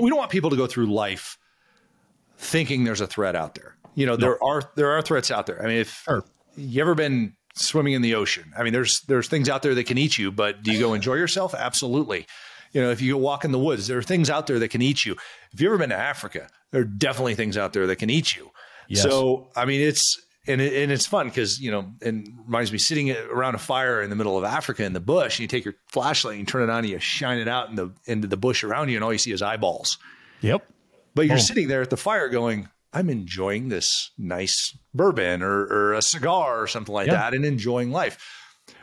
don't we don't want people to go through life thinking there's a threat out there. You know, there are there are threats out there. I mean, if Sure. you ever been swimming in the ocean, I mean, there's there's things out there that can eat you, but do you go enjoy yourself? Absolutely. You know, if you go walk in the woods, there are things out there that can eat you. If you've ever been to Africa, there are definitely things out there that can eat you. Yes. So, I mean, it's and it, and it's fun because you know, and reminds me sitting around a fire in the middle of Africa in the bush. And you take your flashlight and you turn it on, and you shine it out in the into the bush around you, and all you see is eyeballs. Yep. But you're Boom. sitting there at the fire going, I'm enjoying this nice bourbon or, or a cigar or something like Yeah. that and enjoying life.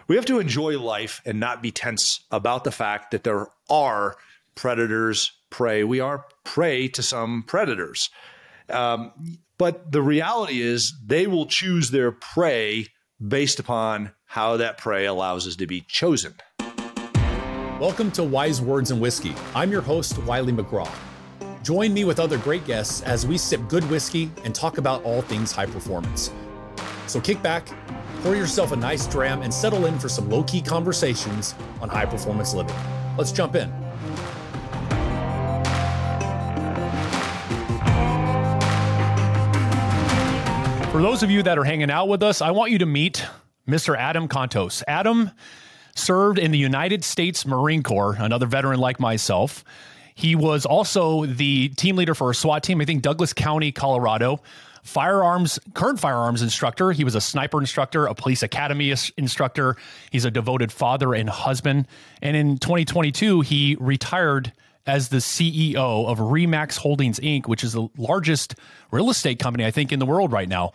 We have to enjoy life and not be tense about the fact that there are predators, prey. We are prey to some predators. Um, but the reality is they will choose their prey based upon how that prey allows us to be chosen. Welcome to Wise Words and Whiskey. I'm your host, Wiley McGraw. Join me with other great guests as we sip good whiskey and talk about all things high performance. So kick back, pour yourself a nice dram, and settle in for some low key conversations on high performance living. Let's jump in. For those of you that are hanging out with us, I want you to meet Mr. Adam Contos. Adam served in the United States Marine Corps, another veteran like myself. He was also the team leader for a SWAT team, I think Douglas County, Colorado. Firearms, current firearms instructor. He was a sniper instructor, a police academy instructor. He's a devoted father and husband. And in 2022, he retired as the CEO of Remax Holdings Inc., which is the largest real estate company, I think, in the world right now.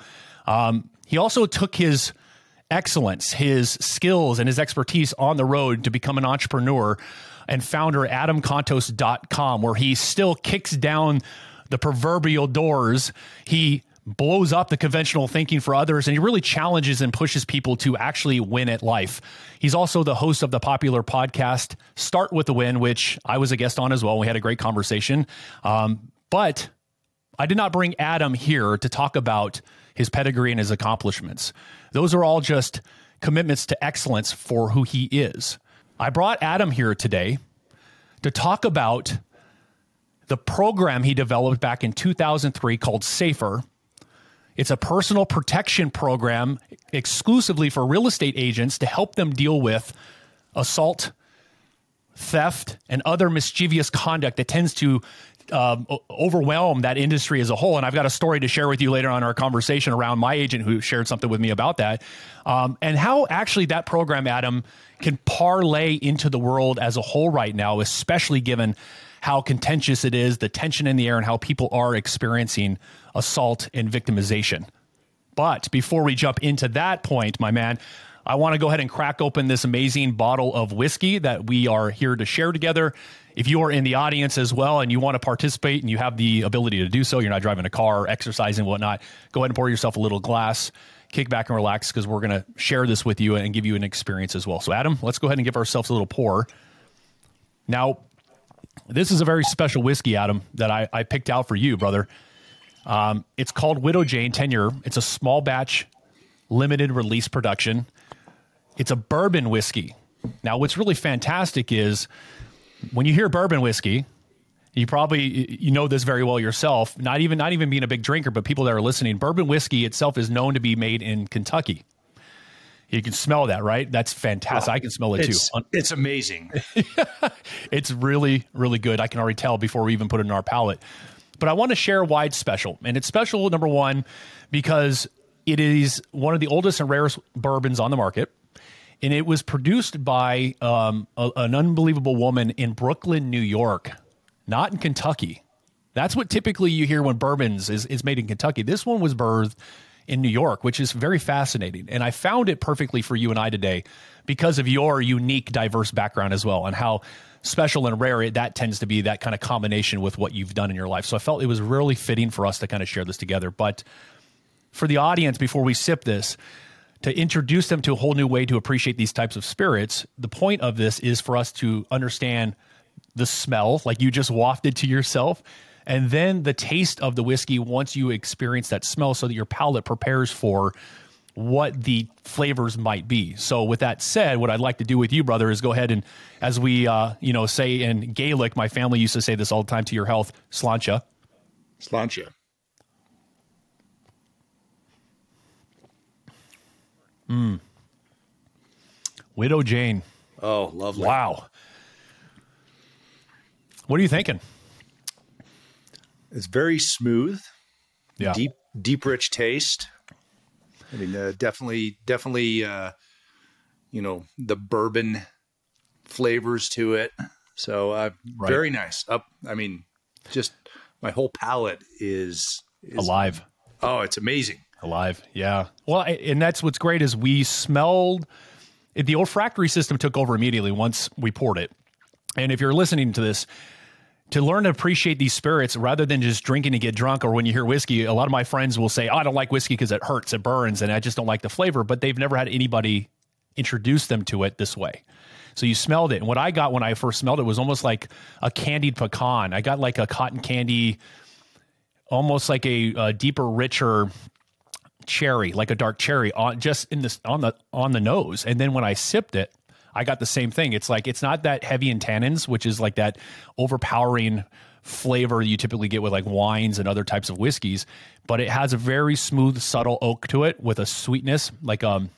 Um, he also took his excellence, his skills, and his expertise on the road to become an entrepreneur and founder adamcontos.com, where he still kicks down the proverbial doors. He blows up the conventional thinking for others and he really challenges and pushes people to actually win at life. He's also the host of the popular podcast Start with the Win, which I was a guest on as well. We had a great conversation. Um, but I did not bring Adam here to talk about his pedigree and his accomplishments. Those are all just commitments to excellence for who he is. I brought Adam here today to talk about the program he developed back in 2003 called Safer. It's a personal protection program exclusively for real estate agents to help them deal with assault, theft, and other mischievous conduct that tends to um, overwhelm that industry as a whole. And I've got a story to share with you later on our conversation around my agent who shared something with me about that, um, and how actually that program, Adam, can parlay into the world as a whole right now, especially given how contentious it is, the tension in the air, and how people are experiencing assault and victimization. But before we jump into that point, my man, I want to go ahead and crack open this amazing bottle of whiskey that we are here to share together. If you are in the audience as well and you want to participate and you have the ability to do so, you're not driving a car, exercising, whatnot, go ahead and pour yourself a little glass, kick back and relax because we're going to share this with you and give you an experience as well. So, Adam, let's go ahead and give ourselves a little pour. Now, this is a very special whiskey, Adam, that I, I picked out for you, brother. Um, it's called Widow Jane Ten Year. It's a small batch, limited release production. It's a bourbon whiskey. Now, what's really fantastic is when you hear bourbon whiskey, you probably you know this very well yourself. Not even not even being a big drinker, but people that are listening, bourbon whiskey itself is known to be made in Kentucky. You can smell that, right? That's fantastic. I can smell it It's, too. it's amazing. It's really, really good. I can already tell before we even put it in our palate. But I want to share why it's special. And it's special, number one, because it is one of the oldest and rarest bourbons on the market. And it was produced by um, a- an unbelievable woman in Brooklyn, New York, not in Kentucky. That's what typically you hear when bourbons is, is made in Kentucky. This one was birthed in New York, which is very fascinating. And I found it perfectly for you and I today because of your unique, diverse background as well, and how special and rare that tends to be that kind of combination with what you've done in your life. So I felt it was really fitting for us to kind of share this together. But for the audience, before we sip this, to introduce them to a whole new way to appreciate these types of spirits, the point of this is for us to understand the smell, like you just wafted to yourself, and then the taste of the whiskey once you experience that smell so that your palate prepares for what the flavors might be. So, with that said, what I'd like to do with you, brother, is go ahead and, as we, uh, you know, say in Gaelic, my family used to say this all the time to your health, sláinte. Sláinte. Mm. Widow Jane. Oh, lovely. Wow. What are you thinking? It's very smooth. Yeah. Deep, deep, rich taste. I mean, uh, definitely, definitely, uh, you know, the bourbon flavors to it. So, uh, right. very nice. Up, I mean, just my whole palate is, is alive. Oh, it's amazing. Alive. Yeah. Well, and that's what's great is we smelled the olfactory system took over immediately once we poured it. And if you're listening to this, to learn to appreciate these spirits rather than just drinking to get drunk or when you hear whiskey a lot of my friends will say oh, i don't like whiskey because it hurts it burns and i just don't like the flavor but they've never had anybody introduce them to it this way. So you smelled it and what i got when i first smelled it was almost like a candied pecan. I got like a cotton candy almost like a, a deeper richer cherry like a dark cherry on just in this on the on the nose. And then when i sipped it I got the same thing. It's like it's not that heavy in tannins, which is like that overpowering flavor you typically get with like wines and other types of whiskeys, but it has a very smooth, subtle oak to it with a sweetness like um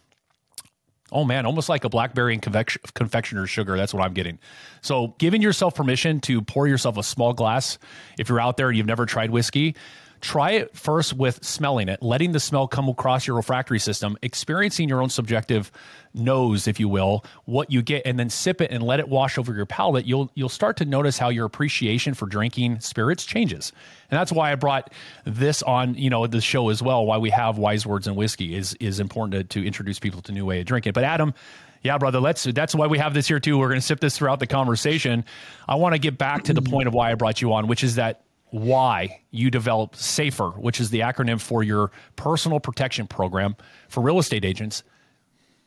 oh man, almost like a blackberry and confectioner's sugar. That's what I'm getting. So, giving yourself permission to pour yourself a small glass if you're out there and you've never tried whiskey, try it first with smelling it, letting the smell come across your olfactory system, experiencing your own subjective nose, if you will, what you get, and then sip it and let it wash over your palate. You'll you'll start to notice how your appreciation for drinking spirits changes, and that's why I brought this on, you know, the show as well. Why we have wise words and whiskey is is important to, to introduce people to new way of drinking. But Adam. Yeah, brother. Let's. That's why we have this here too. We're going to sip this throughout the conversation. I want to get back to the point of why I brought you on, which is that why you developed SAFER, which is the acronym for your personal protection program for real estate agents.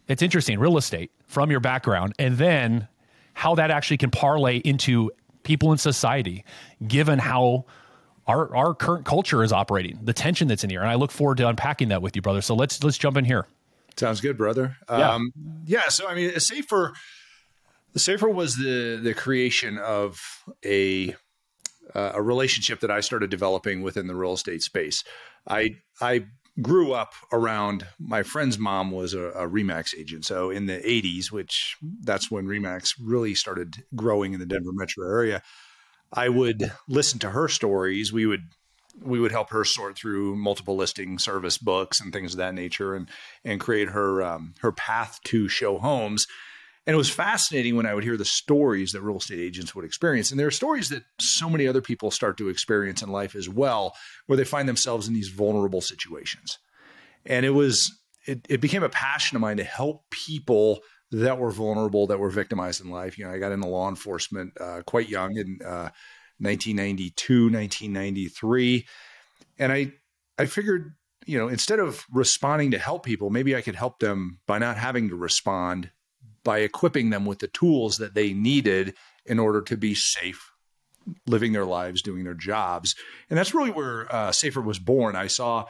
It's interesting, real estate from your background, and then how that actually can parlay into people in society, given how our, our current culture is operating, the tension that's in here. And I look forward to unpacking that with you, brother. So let's let's jump in here. Sounds good, brother. Yeah. Um, yeah. So I mean, SAFER, the SAFER was the the creation of a uh, a relationship that I started developing within the real estate space. I I grew up around my friend's mom was a, a, Remax agent. So in the 80s, which that's when Remax really started growing in the Denver metro area, I would listen to her stories. We would we would help her sort through multiple listing service books and things of that nature and and create her um, her path to show homes and it was fascinating when I would hear the stories that real estate agents would experience. And there are stories that so many other people start to experience in life as well, where they find themselves in these vulnerable situations. And it was, it, it became a passion of mine to help people that were vulnerable, that were victimized in life. You know, I got into law enforcement uh, quite young in uh, 1992, 1993. And I, I figured, you know, instead of responding to help people, maybe I could help them by not having to respond by equipping them with the tools that they needed in order to be safe living their lives, doing their jobs. And that's really where uh, SAFER was born. I saw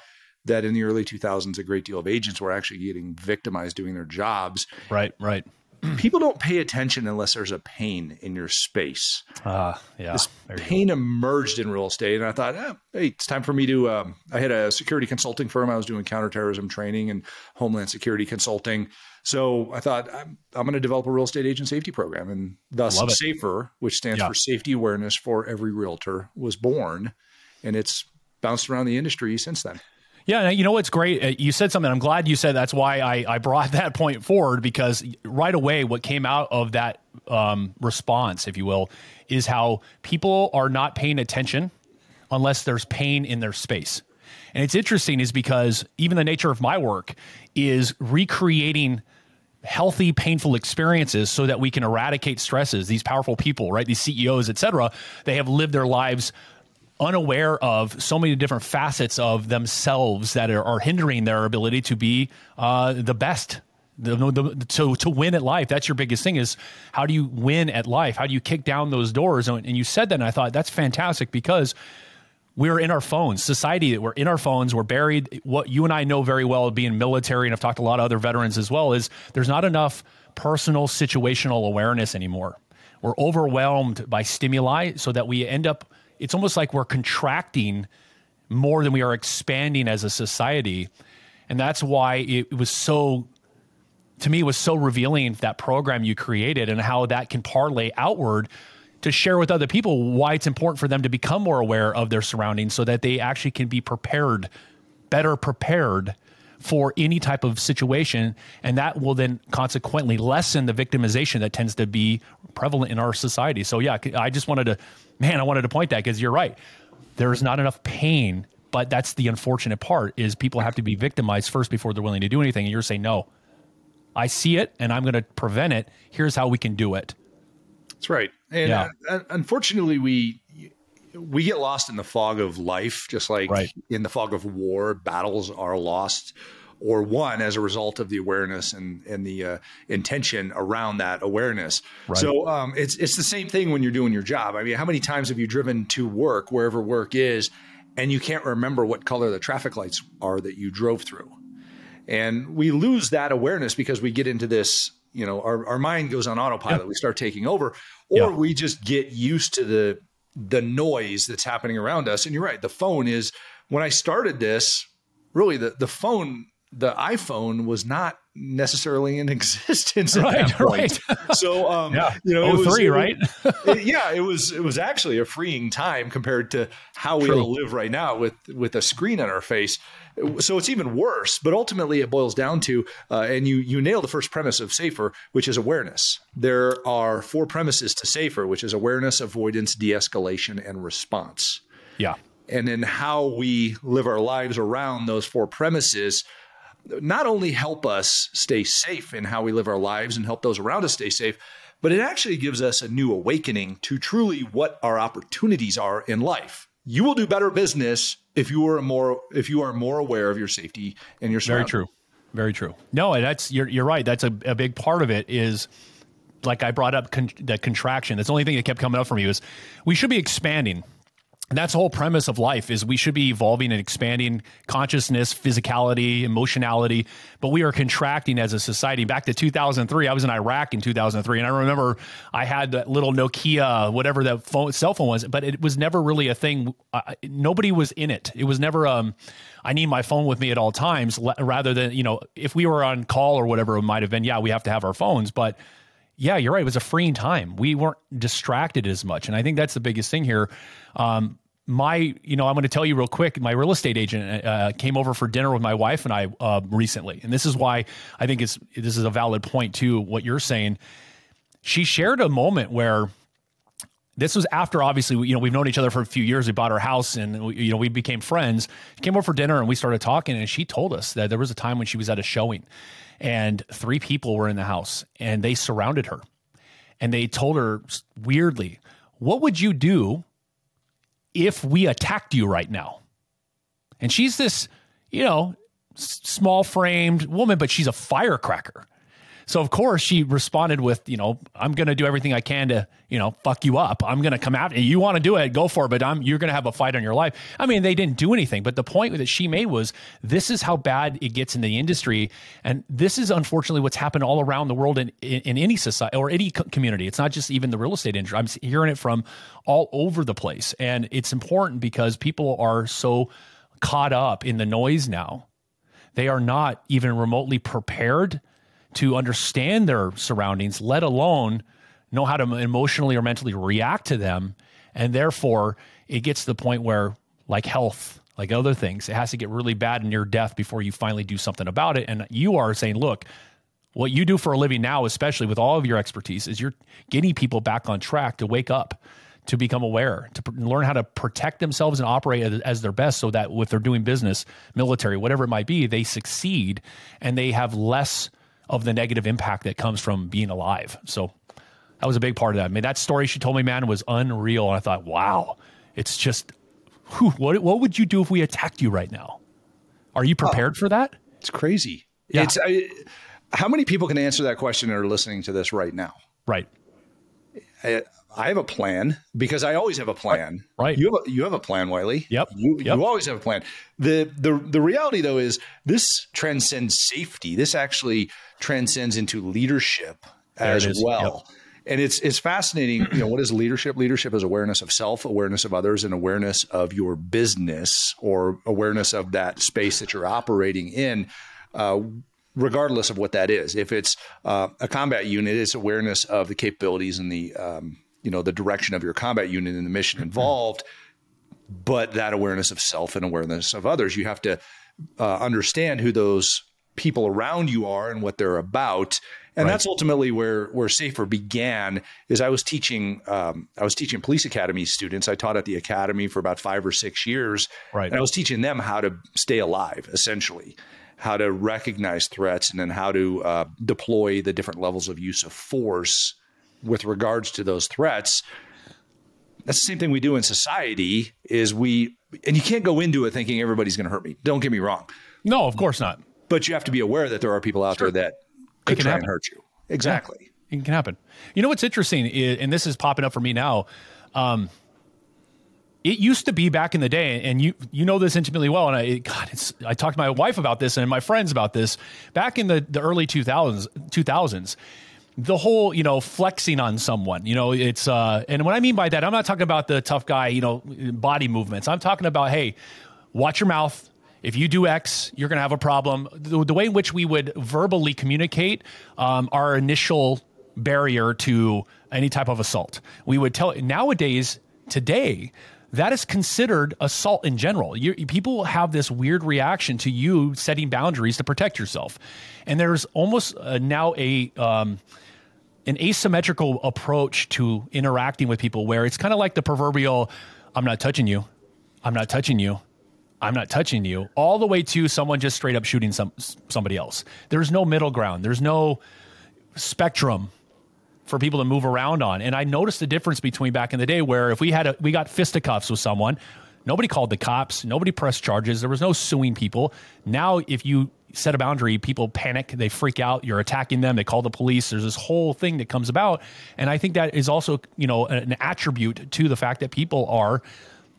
that in the early 2000s, a great deal of agents were actually getting victimized doing their jobs. Right, right. People don't pay attention unless there's a pain in your space. Uh, yeah. This pain emerged in real estate. And I thought, eh, hey, it's time for me to. Um, I had a security consulting firm. I was doing counterterrorism training and homeland security consulting. So I thought I'm, I'm going to develop a real estate agent safety program, and thus SAFER, which stands yeah. for Safety Awareness for Every Realtor, was born, and it's bounced around the industry since then. Yeah, you know what's great? Uh, you said something. I'm glad you said that's why I, I brought that point forward because right away, what came out of that um, response, if you will, is how people are not paying attention unless there's pain in their space. And it's interesting, is because even the nature of my work is recreating healthy painful experiences so that we can eradicate stresses these powerful people right these ceos et cetera they have lived their lives unaware of so many different facets of themselves that are, are hindering their ability to be uh, the best the, the, to to win at life that's your biggest thing is how do you win at life how do you kick down those doors and, and you said that and i thought that's fantastic because we're in our phones. Society, that we're in our phones. We're buried. What you and I know very well, being military, and I've talked to a lot of other veterans as well, is there's not enough personal situational awareness anymore. We're overwhelmed by stimuli, so that we end up. It's almost like we're contracting more than we are expanding as a society, and that's why it, was so. To me, was so revealing that program you created and how that can parlay outward to share with other people why it's important for them to become more aware of their surroundings so that they actually can be prepared, better prepared for any type of situation. And that will then consequently lessen the victimization that tends to be prevalent in our society. So, yeah, I just wanted to, man, I wanted to point that because you're right. There's not enough pain, but that's the unfortunate part is people have to be victimized first before they're willing to do anything. And you're saying, no, I see it and I'm going to prevent it. Here's how we can do it. That's right. And yeah. uh, unfortunately, we we get lost in the fog of life, just like right. in the fog of war. Battles are lost or won as a result of the awareness and and the uh, intention around that awareness. Right. So um, it's it's the same thing when you're doing your job. I mean, how many times have you driven to work, wherever work is, and you can't remember what color the traffic lights are that you drove through? And we lose that awareness because we get into this you know our, our mind goes on autopilot yeah. we start taking over or yeah. we just get used to the the noise that's happening around us and you're right the phone is when i started this really the the phone the iphone was not necessarily in existence at right, that point. Right. So, um, yeah. you know, it was, right? it, yeah, it was it was actually a freeing time compared to how we all live right now with with a screen on our face. So it's even worse. But ultimately, it boils down to, uh, and you you nail the first premise of Safer, which is awareness. There are four premises to Safer, which is awareness, avoidance, de-escalation, and response. Yeah. And then how we live our lives around those four premises not only help us stay safe in how we live our lives and help those around us stay safe, but it actually gives us a new awakening to truly what our opportunities are in life. You will do better business if you are more if you are more aware of your safety and your Very true. Very true. No, that's you're you're right. That's a, a big part of it is like I brought up con- the contraction. That's the only thing that kept coming up for me was we should be expanding that's the whole premise of life is we should be evolving and expanding consciousness physicality emotionality but we are contracting as a society. Back to 2003 i was in iraq in 2003 and i remember i had that little nokia whatever that phone cell phone was but it was never really a thing. Nobody was in it. It was never um i need my phone with me at all times rather than you know if we were on call or whatever it might have been yeah we have to have our phones but yeah, you're right. It was a freeing time. We weren't distracted as much. And I think that's the biggest thing here. Um, my, you know, I'm going to tell you real quick. My real estate agent uh, came over for dinner with my wife and I uh, recently, and this is why I think it's this is a valid point too. What you're saying, she shared a moment where this was after obviously you know we've known each other for a few years. We bought our house and we, you know we became friends. She came over for dinner and we started talking, and she told us that there was a time when she was at a showing and three people were in the house and they surrounded her and they told her weirdly, What would you do if we attacked you right now? And she's this, you know, small framed woman, but she's a firecracker. So of course she responded with, you know, I'm going to do everything I can to, you know, fuck you up. I'm going to come after you. You want to do it, go for it, but I'm you're going to have a fight on your life. I mean, they didn't do anything, but the point that she made was this is how bad it gets in the industry, and this is unfortunately what's happened all around the world in in, in any society or any community. It's not just even the real estate industry. I'm hearing it from all over the place, and it's important because people are so caught up in the noise now. They are not even remotely prepared to understand their surroundings, let alone know how to emotionally or mentally react to them. And therefore, it gets to the point where, like health, like other things, it has to get really bad near death before you finally do something about it. And you are saying, look, what you do for a living now, especially with all of your expertise, is you're getting people back on track to wake up, to become aware, to pr- learn how to protect themselves and operate as, as their best so that if they're doing business, military, whatever it might be, they succeed and they have less of the negative impact that comes from being alive. So that was a big part of that. I mean, that story she told me, man, was unreal. And I thought, wow, it's just, whew, what, what would you do if we attacked you right now? Are you prepared oh, for that? It's crazy. Yeah. It's, I, how many people can answer that question and are listening to this right now? Right. I, I have a plan because I always have a plan. Right. You have a, you have a plan, Wiley. Yep. You yep. you always have a plan. The the the reality though is this transcends safety. This actually transcends into leadership as well. Yep. And it's it's fascinating. You know, what is leadership? Leadership is awareness of self, awareness of others, and awareness of your business or awareness of that space that you're operating in. Uh, regardless of what that is. If it's uh, a combat unit, it's awareness of the capabilities and the um, you know the direction of your combat unit and the mission involved. But that awareness of self and awareness of others, you have to uh, understand who those people around you are and what they're about. And right. that's ultimately where where Safer began. Is I was teaching um, I was teaching police academy students. I taught at the academy for about five or six years, right. and I was teaching them how to stay alive, essentially how to recognize threats and then how to uh, deploy the different levels of use of force with regards to those threats that's the same thing we do in society is we and you can't go into it thinking everybody's going to hurt me don't get me wrong no of course not but you have to be aware that there are people out sure. there that could try happen. and hurt you exactly yeah, it can happen you know what's interesting is, and this is popping up for me now um, it used to be back in the day, and you you know this intimately well. And I God, it's I talked to my wife about this and my friends about this back in the the early two thousands two thousands. The whole, you know, flexing on someone, you know, it's, uh, and what I mean by that, I'm not talking about the tough guy, you know, body movements. I'm talking about, hey, watch your mouth. If you do X, you're going to have a problem. The, the, way in which we would verbally communicate um, our initial barrier to any type of assault. We would tell nowadays, today, that is considered assault in general. You, people have this weird reaction to you setting boundaries to protect yourself, and there's almost uh, now a um, an asymmetrical approach to interacting with people, where it's kind of like the proverbial "I'm not touching you, I'm not touching you." I'm not touching you, all the way to someone just straight up shooting some somebody else. There's no middle ground. There's no spectrum for people to move around on. And I noticed the difference between back in the day where if we had a we got fisticuffs with someone, nobody called the cops, nobody pressed charges, there was no suing people. Now if you set a boundary, people panic, they freak out, you're attacking them, they call the police. There's this whole thing that comes about. And I think that is also, you know, an attribute to the fact that people are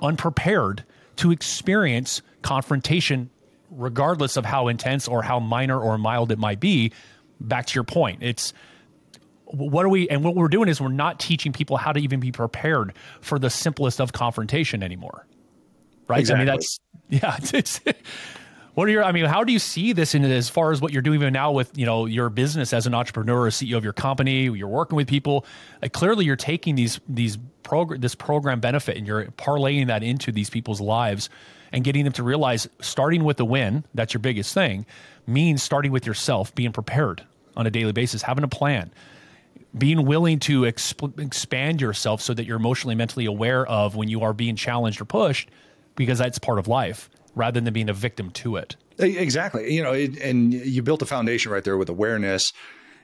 unprepared to experience confrontation regardless of how intense or how minor or mild it might be. Back to your point, it's what are we and what we're doing is we're not teaching people how to even be prepared for the simplest of confrontation anymore right exactly. i mean that's yeah it's, what are your i mean how do you see this in as far as what you're doing even now with you know your business as an entrepreneur a ceo of your company you're working with people? Like, clearly you're taking these these program this program benefit and you're parlaying that into these people's lives and getting them to realize starting with the win that's your biggest thing means starting with yourself being prepared on a daily basis having a plan being willing to exp- expand yourself so that you're emotionally mentally aware of when you are being challenged or pushed because that's part of life rather than being a victim to it. Exactly. You know it, and you built a foundation right there with awareness.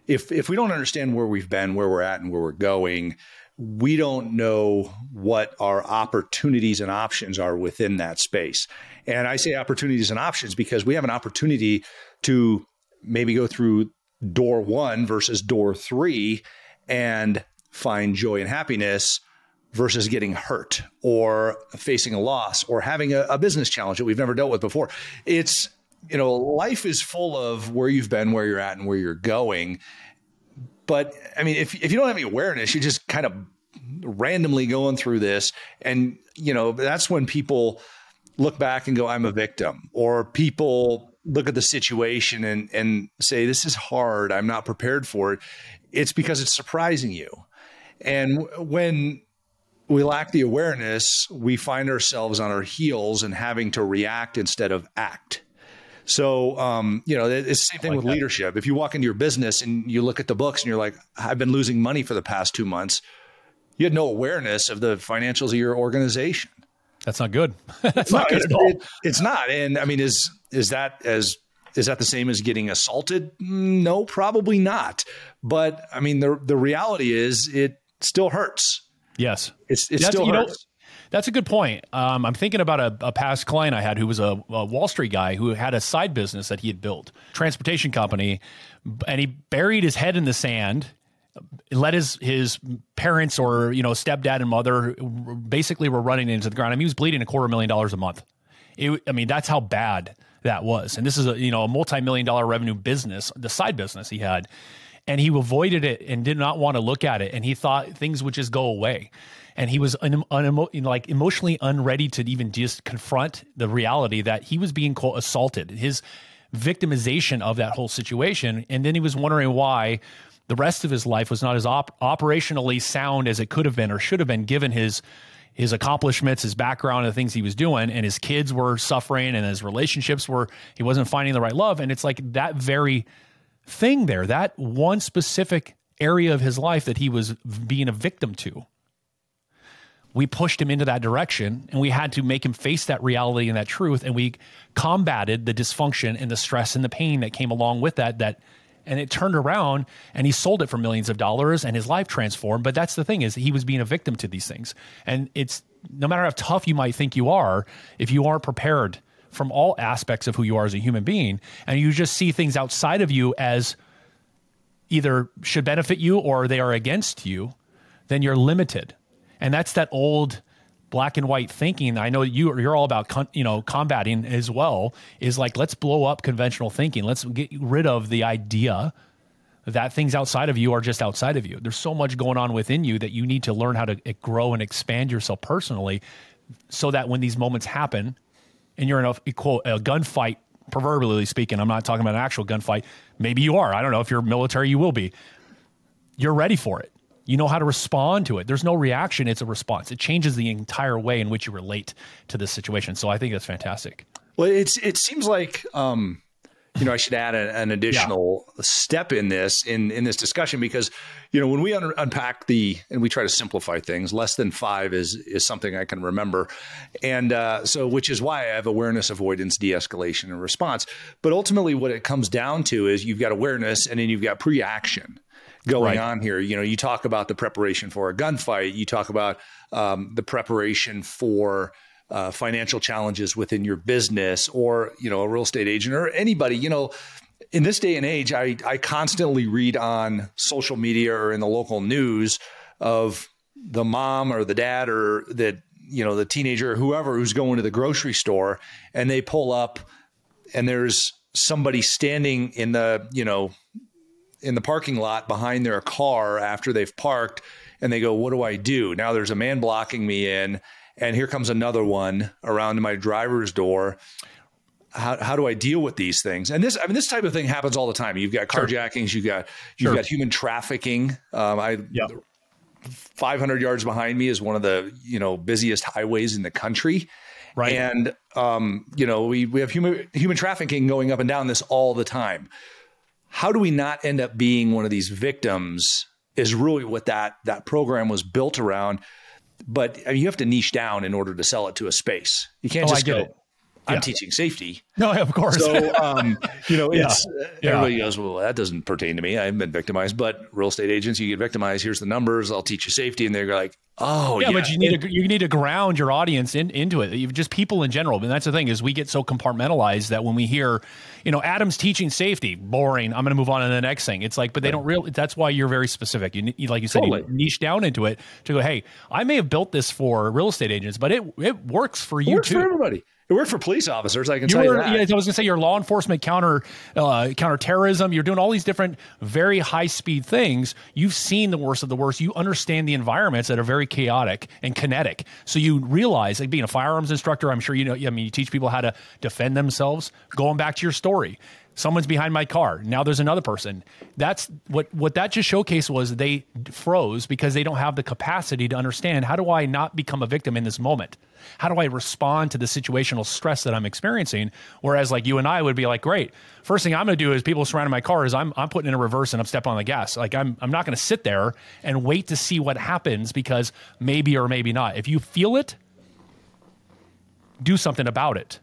If if we don't understand where we've been where we're at and where we're going we don't know what our opportunities and options are within that space. And i say opportunities and options because we have an opportunity to maybe go through door one versus door three and find joy and happiness versus getting hurt or facing a loss or having a, a, business challenge that we've never dealt with before. It's, you know, life is full of where you've been, where you're at, and where you're going. But I mean, if, if you don't have any awareness, you're just kind of randomly going through this. And, you know, that's when people look back and go, I'm a victim, or people look at the situation and and say this is hard i'm not prepared for it it's because it's surprising you and when we lack the awareness we find ourselves on our heels and having to react instead of act so um, you know it's the same thing like with that. leadership if you walk into your business and you look at the books and you're like i've been losing money for the past two months you had no awareness of the financials of your organization that's not good. That's not good at all. It, it's not. And I mean, is is that as is that the same as getting assaulted? No, probably not. But I mean, the the reality is it still hurts. Yes, it's it still hurts. Know, that's a good point. Um, I'm thinking about a, a, past client I had who was a, a, Wall Street guy who had a side business that he had built, transportation company, and he buried his head in the sand let his his parents or you know stepdad and mother basically were running into the ground. I mean, he was bleeding a quarter million dollars a month. It, I mean, that's how bad that was. And this is a you know a multi million dollar revenue business, the side business he had, and he avoided it and did not want to look at it, and he thought things would just go away. And he was un, un, like emotionally unready to even just confront the reality that he was being quote, assaulted. His victimization of that whole situation, and then he was wondering why the rest of his life was not as op- operationally sound as it could have been or should have been given his his accomplishments, his background, and the things he was doing, and his kids were suffering, and his relationships were he wasn't finding the right love, and it's like that very thing there, that one specific area of his life that he was being a victim to. We pushed him into that direction and we had to make him face that reality and that truth. And we combated the dysfunction and the stress and the pain that came along with that, that and it turned around and he sold it for millions of dollars and his life transformed but that's the thing is he was being a victim to these things and it's no matter how tough you might think you are if you aren't prepared from all aspects of who you are as a human being and you just see things outside of you as either should benefit you or they are against you then you're limited. And that's that old black and white thinking i know you you're all about con, you know combating as well is like let's blow up conventional thinking. Let's get rid of the idea that things outside of you are just outside of you. There's so much going on within you that you need to learn how to eh, grow and expand yourself personally so that when these moments happen and you're in a quote a gunfight proverbially speaking i'm not talking about an actual gunfight maybe you are i don't know if you're military you will be you're ready for it you know how to respond to it. There's no reaction, it's a response. It changes the entire way in which you relate to this situation. So I think that's fantastic. Well, it's it seems like um, you know I should add a, an additional yeah. step in this in in this discussion because you know when we un- unpack the and we try to simplify things, less than five is is something I can remember, and uh, so which is why I have awareness, avoidance, de-escalation, and response. But ultimately, what it comes down to is you've got awareness and then you've got pre-action going right. on here. You know, you talk about the preparation for a gunfight, you talk about um, the preparation for uh, financial challenges within your business, or you know, a real estate agent or anybody. You know, in this day and age, I I constantly read on social media or in the local news of the mom or the dad or that you know the teenager or whoever who's going to the grocery store and they pull up and there's somebody standing in the you know in the parking lot behind their car after they've parked and they go, What do I do? Now there's a man blocking me in, and here comes another one around my driver's door. How, how do I deal with these things? And this, I mean, this type of thing happens all the time. You've got carjackings, you've got you've sure. got human trafficking. Um, I, yep. 500 yards behind me is one of the you know busiest highways in the country, right? And um, you know we we have human human trafficking going up and down this all the time how do we not end up being one of these victims is really what that that program was built around but I mean, you have to niche down in order to sell it to a space you can't oh, just go it. I'm yeah. teaching safety. No, of course. So, um, you know, it's yeah. everybody goes, well, that doesn't pertain to me. I haven't been victimized, but real estate agents, you get victimized. Here's the numbers. I'll teach you safety, and they're like, oh, yeah. yeah. But you need to you need to ground your audience in, into it. You've Just people in general. And that's the thing is we get so compartmentalized that when we hear, you know, Adam's teaching safety, boring. I'm going to move on to the next thing. It's like, but they don't really. That's why you're very specific. You, you like you said, totally. you niche down into it to go. Hey, I may have built this for real estate agents, but it it works for you works too. For everybody. It worked for police officers. I can you tell were, you that. Yeah, I was going to say your law enforcement counter uh, counterterrorism. You're doing all these different very high speed things. You've seen the worst of the worst. You understand the environments that are very chaotic and kinetic. So you realize, like being a firearms instructor, I'm sure you know. I mean, you teach people how to defend themselves. Going back to your story, someone's behind my car now there's another person. That's what what that just showcased was they froze because they don't have the capacity to understand how do i not become a victim in this moment? How do i respond to the situational stress that i'm experiencing? Whereas like you and i would be like great. First thing i'm going to do is people surrounding my car is i'm, I'm putting in a reverse and i'm stepping on the gas. Like i'm, I'm not going to sit there and wait to see what happens because maybe or maybe not. If you feel it do something about it.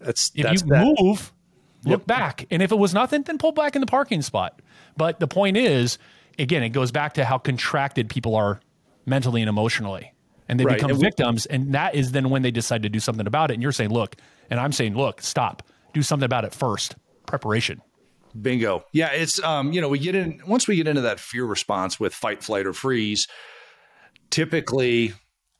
That's if that's you that. move Look back. And if it was nothing, then pull back in the parking spot. But the point is, again, it goes back to how contracted people are mentally and emotionally. And they right. become and victims. And that is then when they decide to do something about it. And you're saying, look, and I'm saying, look, stop. Do something about it first. Preparation. Bingo. Yeah, it's um, you know, we get in once we get into that fear response with fight, flight, or freeze. Typically,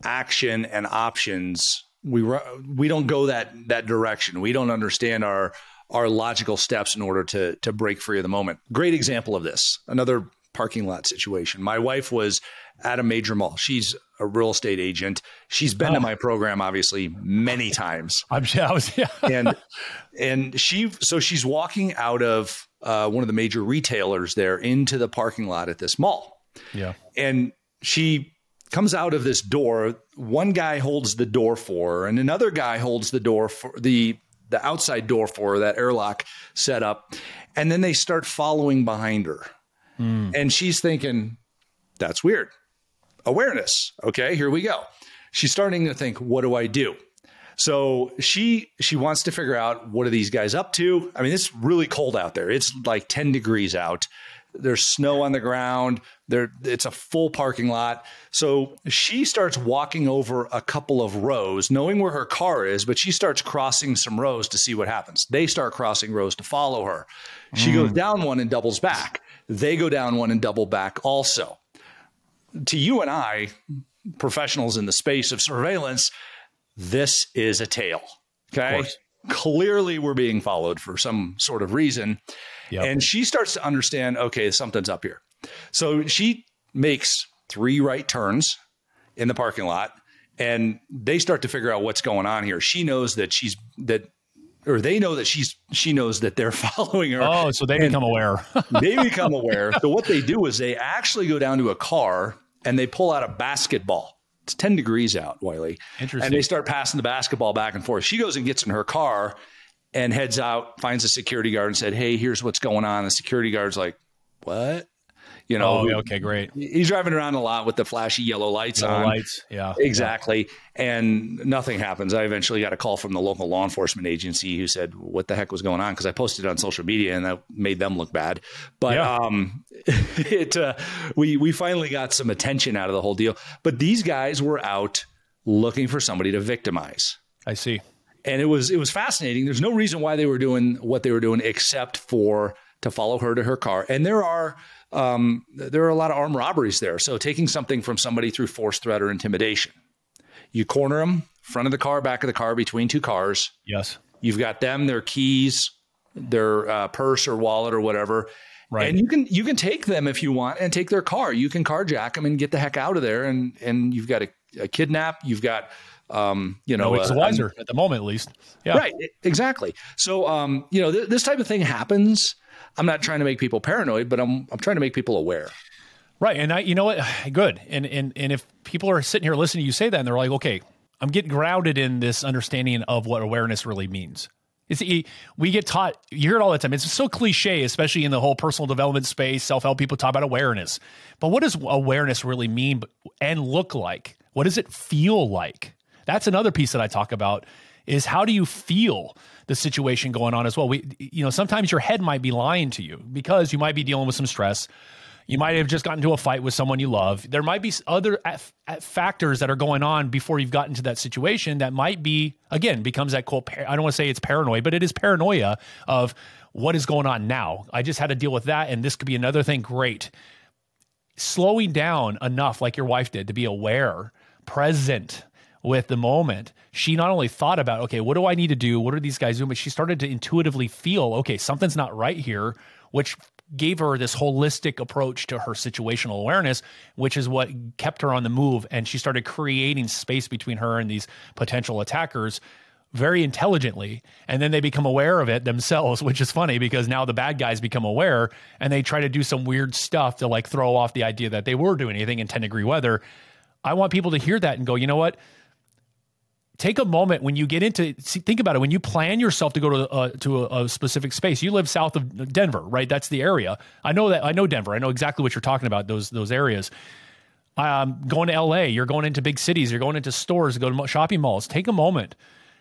action and options we we don't go that that direction. We don't understand our our logical steps in order to to break free of the moment. Great example of this. Another parking lot situation. My wife was at a major mall. She's a real estate agent. She's been oh. to my program obviously many times. I'm I was yeah. and and she so she's walking out of uh, one of the major retailers there into the parking lot at this mall. Yeah. And she comes out of this door. One guy holds the door for her, and another guy holds the door for the the outside door for her, that airlock set up. And then they start following behind her. Mm. And she's thinking, that's weird. Awareness. Okay, here we go. She's starting to think, what do I do? So she she wants to figure out what are these guys up to. I mean, it's really cold out there. It's like 10 degrees out. There's snow on the ground. There, it's a full parking lot. So she starts walking over a couple of rows, knowing where her car is, but she starts crossing some rows to see what happens. They start crossing rows to follow her. She mm. goes down one and doubles back. They go down one and double back also. To you and I, professionals in the space of surveillance, this is a tail. Okay. Clearly, we're being followed for some sort of reason. Yep. And she starts to understand, okay, something's up here. So she makes three right turns in the parking lot and they start to figure out what's going on here. She knows that she's that or they know that she's she knows that they're following her. Oh, so they become aware. they become aware. So what they do is they actually go down to a car and they pull out a basketball. It's 10 degrees out, Wiley. Interesting. And they start passing the basketball back and forth. She goes and gets in her car and heads out, finds a security guard and said, Hey, here's what's going on. The security guard's like, What? You know, oh, okay, great. He's driving around a lot with the flashy yellow lights yellow on. Lights, yeah, exactly. Yeah. And nothing happens. I eventually got a call from the local law enforcement agency who said, "What the heck was going on?" Because I posted on social media and that made them look bad. But yeah. um, it uh, we we finally got some attention out of the whole deal. But these guys were out looking for somebody to victimize. I see and it was it was fascinating. There's no reason why they were doing what they were doing except for to follow her to her car. And there are um, there are a lot of armed robberies there. So taking something from somebody through force, threat, or intimidation, you corner them, front of the car, back of the car, between two cars. Yes, you've got them, their keys, their uh, purse or wallet or whatever. Right. And you can you can take them if you want and take their car. You can carjack them and get the heck out of there. And and you've got a, a kidnap. You've got um, you know, no, it's uh, wiser at the moment, at least. Yeah. Right. Exactly. So, um, you know, th- this type of thing happens. I'm not trying to make people paranoid, but I'm, I'm trying to make people aware. Right. And I, you know what? Good. And, and, and if people are sitting here listening to you say that and they're like, okay, I'm getting grounded in this understanding of what awareness really means. It's, we get taught, you hear it all the time. It's so cliche, especially in the whole personal development space, self help people talk about awareness. But what does awareness really mean and look like? What does it feel like? That's another piece that I talk about is how do you feel the situation going on as well? We, you know, sometimes your head might be lying to you because you might be dealing with some stress. You might have just gotten into a fight with someone you love. There might be other factors that are going on before you've gotten to that situation that might be, again, becomes that quote. I don't want to say it's paranoid, but it is paranoia of what is going on now. I just had to deal with that, and this could be another thing. Great. Slowing down enough, like your wife did, to be aware, present, with the moment, she not only thought about, okay, what do I need to do? What are these guys doing? But she started to intuitively feel, okay, something's not right here, which gave her this holistic approach to her situational awareness, which is what kept her on the move. And she started creating space between her and these potential attackers very intelligently. And then they become aware of it themselves, which is funny because now the bad guys become aware and they try to do some weird stuff to like throw off the idea that they were doing anything in 10 degree weather. I want people to hear that and go, you know what? Take a moment when you get into see, think about it. When you plan yourself to go to uh, to a, a, specific space you live south of denver right? That's the area. I know that i know denver. I know exactly what you're talking about those those areas. Um, going to la you're going into big cities you're going into stores go to shopping malls. Take a moment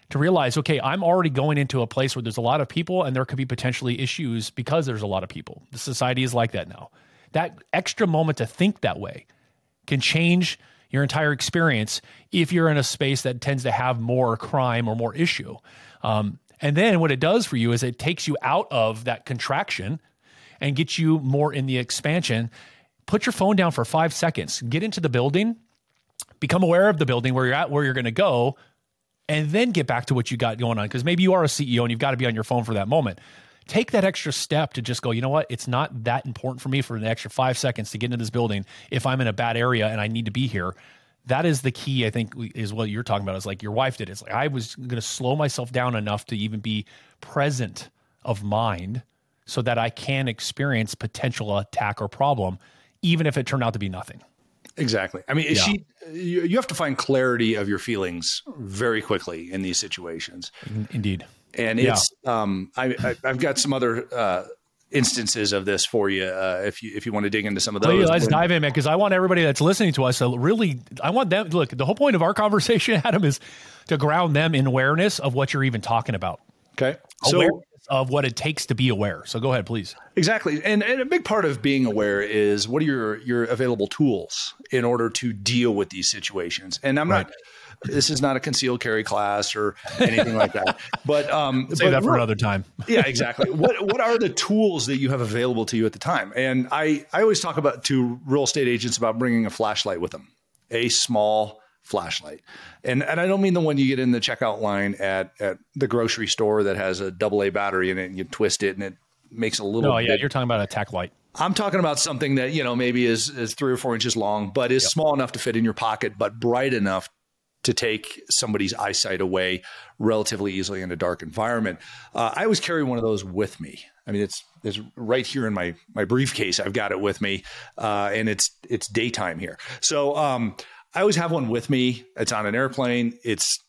to realize okay i'm already going into a place where there's a lot of people and there could be potentially issues because there's a lot of people. The society is like that now. That extra moment to think that way can change your entire experience if you're in a space that tends to have more crime or more issue. Um, And then what it does for you is it takes you out of that contraction and gets you more in the expansion. Put your phone down for five seconds, get into the building, become aware of the building where you're at, where you're going to go, and then get back to what you got going on. Because maybe you are a CEO and you've got to be on your phone for that moment. Take that extra step to just go, you know what? It's not that important for me for an extra five seconds to get into this building if I'm in a bad area and I need to be here. That is the key i think is what you're talking about. Is like your wife did. It's like i was going to slow myself down enough to even be present of mind so that i can experience potential attack or problem even if it turned out to be nothing. Exactly. I mean yeah. she you, you have to find clarity of your feelings very quickly in these situations. Indeed and it's yeah. um I, I have got some other uh instances of this for you uh, if you if you want to dig into some of those. Please, let's dive in, man, because I want everybody that's listening to us to really. I want them. Look, the whole point of our conversation, Adam, is to ground them in awareness of what you're even talking about. Okay, awareness so, of what it takes to be aware. So go ahead, please. Exactly, and and a big part of being aware is what are your your available tools in order to deal with these situations. And I'm right. not this is not a concealed carry class or anything like that. But um, say but that for another time. yeah, exactly. What what are the tools that you have available to you at the time? And I I always talk about to real estate agents about bringing a flashlight with them, a small flashlight. And and I don't mean the one you get in the checkout line at at the grocery store that has a double A battery in it and you twist it and it makes a little. Oh yeah, bit, you're talking about a tack light. I'm talking about something that you know maybe is is three or four inches long, but is yep. small enough to fit in your pocket, but bright enough to take somebody's eyesight away relatively easily in a dark environment. Uh, I always carry one of those with me. I mean, it's it's right here in my my briefcase. I've got it with me, uh, and it's it's daytime here. So um, I always have one with me. It's on an airplane. It's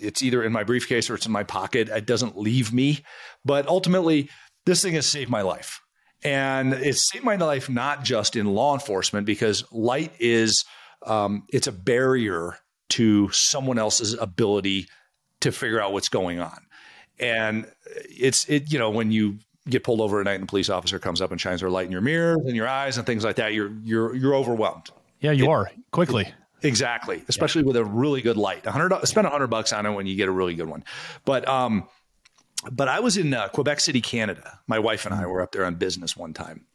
it's either in my briefcase or it's in my pocket. It doesn't leave me. But ultimately, this thing has saved my life. And it's saved my life not just in law enforcement because light is um, it's a barrier to someone else's ability to figure out what's going on. And it's it, you know, when you get pulled over at night and a police officer comes up and shines their light in your mirrors and your eyes and things like that, you're you're you're overwhelmed. Yeah, you it, are quickly. Exactly, especially yeah. with a really good light. hundred spend a hundred bucks on it when you get a really good one. But um, but I was in uh, Quebec City, Canada. My wife and I were up there on business one time,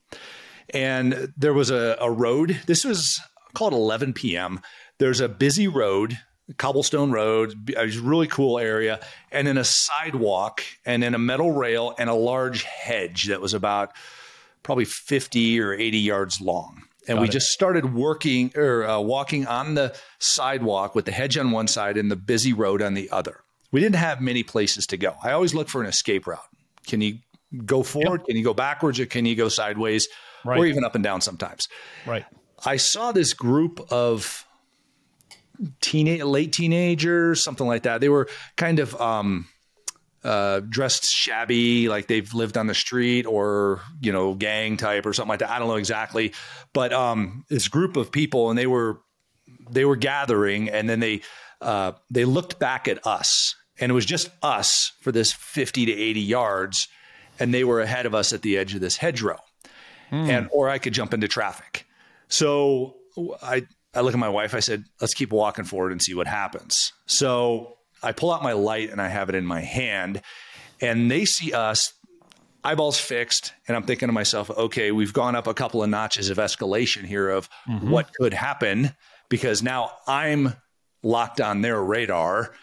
and there was a, a road. This was called 11 p.m. There's a busy road, cobblestone road, a really cool area, and then a sidewalk, and then a metal rail, and a large hedge that was about probably 50 or 80 yards long. And Got we it. just started working or uh, walking on the sidewalk with the hedge on one side and the busy road on the other. We didn't have many places to go. I always look for an escape route. Can you go forward? Yep. Can you go backwards? Or can you go sideways? Right. Or even up and down sometimes? Right. I saw this group of teenage, late teenagers, something like that. They were kind of um, uh, dressed shabby, like they've lived on the street or you know gang type or something like that. I don't know exactly, but um, this group of people and they were they were gathering, and then they uh, they looked back at us, and it was just us for this fifty to eighty yards, and they were ahead of us at the edge of this hedgerow, mm. and or I could jump into traffic. So I I look at my wife. I said, let's keep walking forward and see what happens. So I pull out my light and I have it in my hand, and they see us, eyeballs fixed. And I'm thinking to myself, okay, we've gone up a couple of notches of escalation here of mm-hmm. what could happen because now I'm locked on their radar.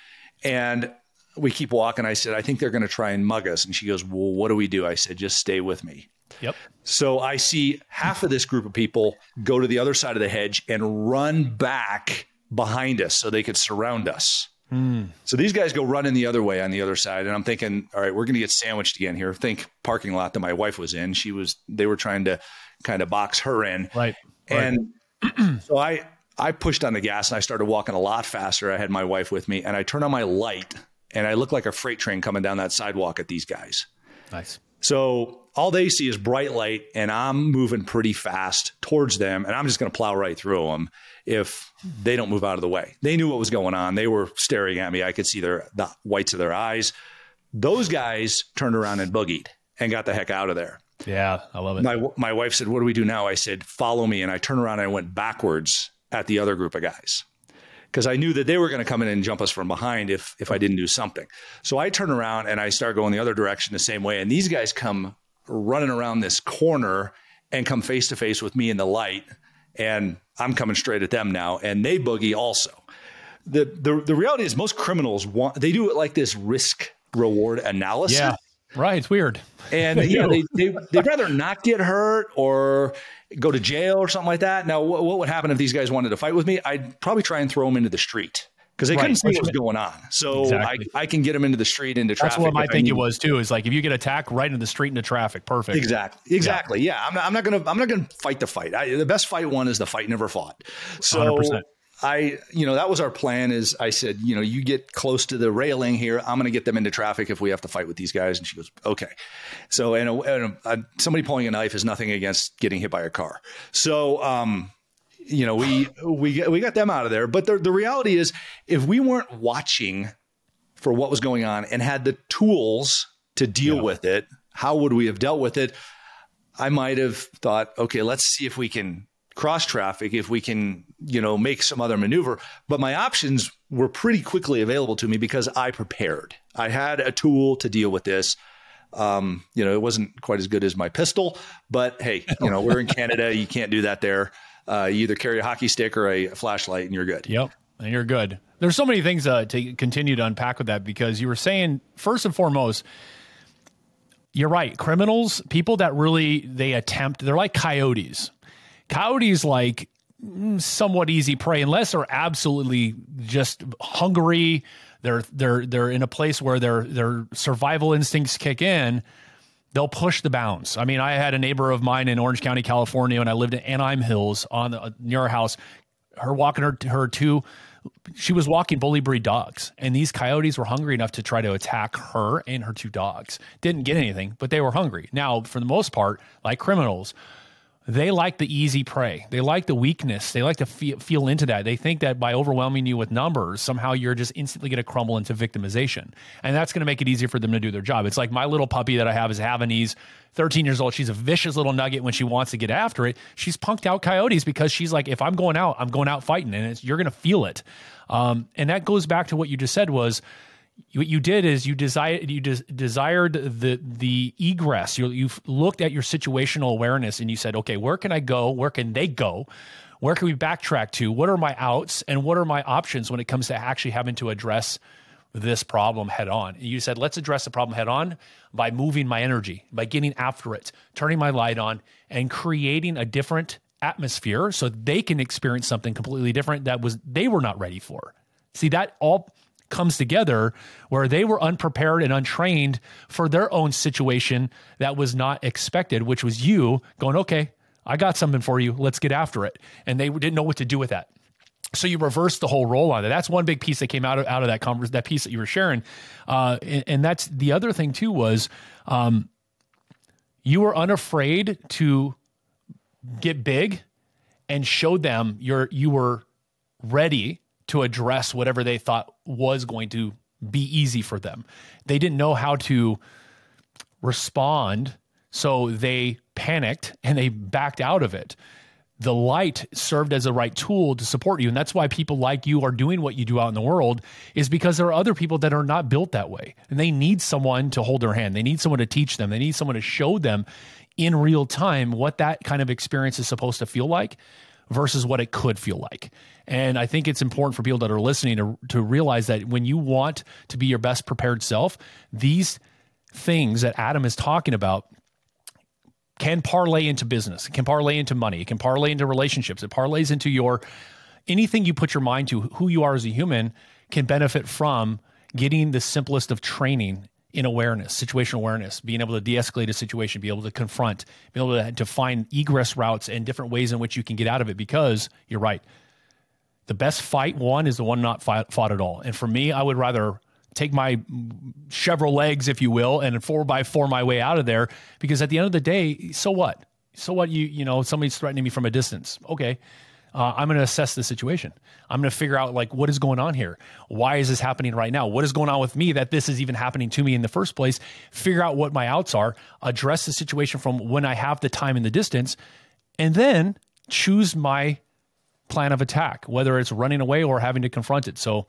And we keep walking. I said, I think they're going to try and mug us. And she goes, Well, what do we do? I said, Just stay with me. Yep. So I see half of this group of people go to the other side of the hedge and run back behind us so they could surround us. Mm. So these guys go running the other way on the other side, and I'm thinking, all right, we're going to get sandwiched again here. Think parking lot that my wife was in. She was. They were trying to kind of box her in. Right. And right. so I I pushed on the gas and I started walking a lot faster. I had my wife with me, and I turned on my light, and I look like a freight train coming down that sidewalk at these guys. Nice. So all they see is bright light, and I'm moving pretty fast towards them, and I'm just going to plow right through them if they don't move out of the way. They knew what was going on. They were staring at me. I could see their the whites of their eyes. Those guys turned around and boogied and got the heck out of there. Yeah, I love it. My my wife said, "What do we do now?" I said, "Follow me." And I turned around and I went backwards at the other group of guys. Because I knew that they were going to come in and jump us from behind if if I didn't do something. So I turn around and I start going the other direction the same way, and these guys come running around this corner and come face to face with me in the light, and I'm coming straight at them now, and they boogie also. The the the reality is most criminals want they do it like this risk reward analysis. Yeah. Right, it's weird. And you know, they, they they'd rather not get hurt or go to jail or something like that. Now, what, what would happen if these guys wanted to fight with me? I'd probably try and throw them into the street because they right. couldn't see what was going on. So exactly. I, I can get them into the street into traffic. That's what my thinking was too. Is like if you get attacked right into the street into traffic, perfect. Exactly. Exactly. Yeah. yeah I'm not. I'm not gonna. I'm not gonna fight the fight. I, the best fight won is the fight never fought. So 100%. I, you know, that was our plan. Is I said, you know, you get close to the railing here. I'm going to get them into traffic if we have to fight with these guys. And she goes, okay. So, and, a, and a, somebody pulling a knife is nothing against getting hit by a car. So, um, you know, we we we got them out of there. But the the reality is, if we weren't watching for what was going on and had the tools to deal yeah. with it, how would we have dealt with it? I might have thought, okay, let's see if we can cross traffic if we can, you know, make some other maneuver. But my options were pretty quickly available to me because I prepared. I had a tool to deal with this. Um, you know, it wasn't quite as good as my pistol, but hey, you know, we're in Canada. You can't do that there. Uh, you either carry a hockey stick or a flashlight and you're good. Yep. And you're good. There's so many things uh, to continue to unpack with that because you were saying, first and foremost, you're right. Criminals, people that really they attempt, they're like coyotes. Coyotes like somewhat easy prey unless they're absolutely just hungry. They're they're they're in a place where their their survival instincts kick in. They'll push the bounds. I mean, I had a neighbor of mine in Orange County, California, and I lived in Anaheim Hills on the, near our house. Her walking her her two, she was walking bully breed dogs, and these coyotes were hungry enough to try to attack her and her two dogs. Didn't get anything, but they were hungry. Now, for the most part, like criminals, they like the easy prey. They like the weakness. They like to feel, feel into that. They think that by overwhelming you with numbers, somehow you're just instantly going to crumble into victimization. And that's going to make it easier for them to do their job. It's like my little puppy that I have is Havanese, 13 years old. She's a vicious little nugget when she wants to get after it. She's punked out coyotes because she's like, if I'm going out, I'm going out fighting, and you're going to feel it. Um, and that goes back to what you just said was what you did is you desired you des- desired the the egress. You you looked at your situational awareness and you said, okay, where can I go? Where can they go? Where can we backtrack to? What are my outs and what are my options when it comes to actually having to address this problem head on? And you said, let's address the problem head on by moving my energy, by getting after it, turning my light on, and creating a different atmosphere so they can experience something completely different that was they were not ready for. See that all comes together where they were unprepared and untrained for their own situation that was not expected, which was you going, okay, I got something for you. Let's get after it. And they didn't know what to do with that. So you reverse the whole role on it. That's one big piece that came out of out of that that piece that you were sharing, uh, and, and, that's the other thing too was um, you were unafraid to get big and show them your you were ready to address whatever they thought was going to be easy for them. They didn't know how to respond, so they panicked and they backed out of it. The light served as a right tool to support you. And that's why people like you are doing what you do out in the world, is because there are other people that are not built that way. And they need someone to hold their hand. They need someone to teach them. They need someone to show them in real time what that kind of experience is supposed to feel like versus what it could feel like. And I think it's important for people that are listening to, to realize that when you want to be your best prepared self, these things that Adam is talking about can parlay into business, it can parlay into money, it can parlay into relationships, it parlays into your anything you put your mind to, who you are as a human can benefit from getting the simplest of training in awareness, situational awareness, being able to de-escalate a situation, be able to confront, be able to, to find egress routes and different ways in which you can get out of it. Because you're right, the best fight won is the one not fought, fought at all. And for me, I would rather take my Chevrolet legs, if you will, and four by four my way out of there. Because at the end of the day, so what? So what? You you know somebody's threatening me from a distance. Okay, uh, I'm going to assess the situation. I'm going to figure out like what is going on here. Why is this happening right now? What is going on with me that this is even happening to me in the first place? Figure out what my outs are. Address the situation from when I have the time and the distance, and then choose my plan of attack, whether it's running away or having to confront it. So,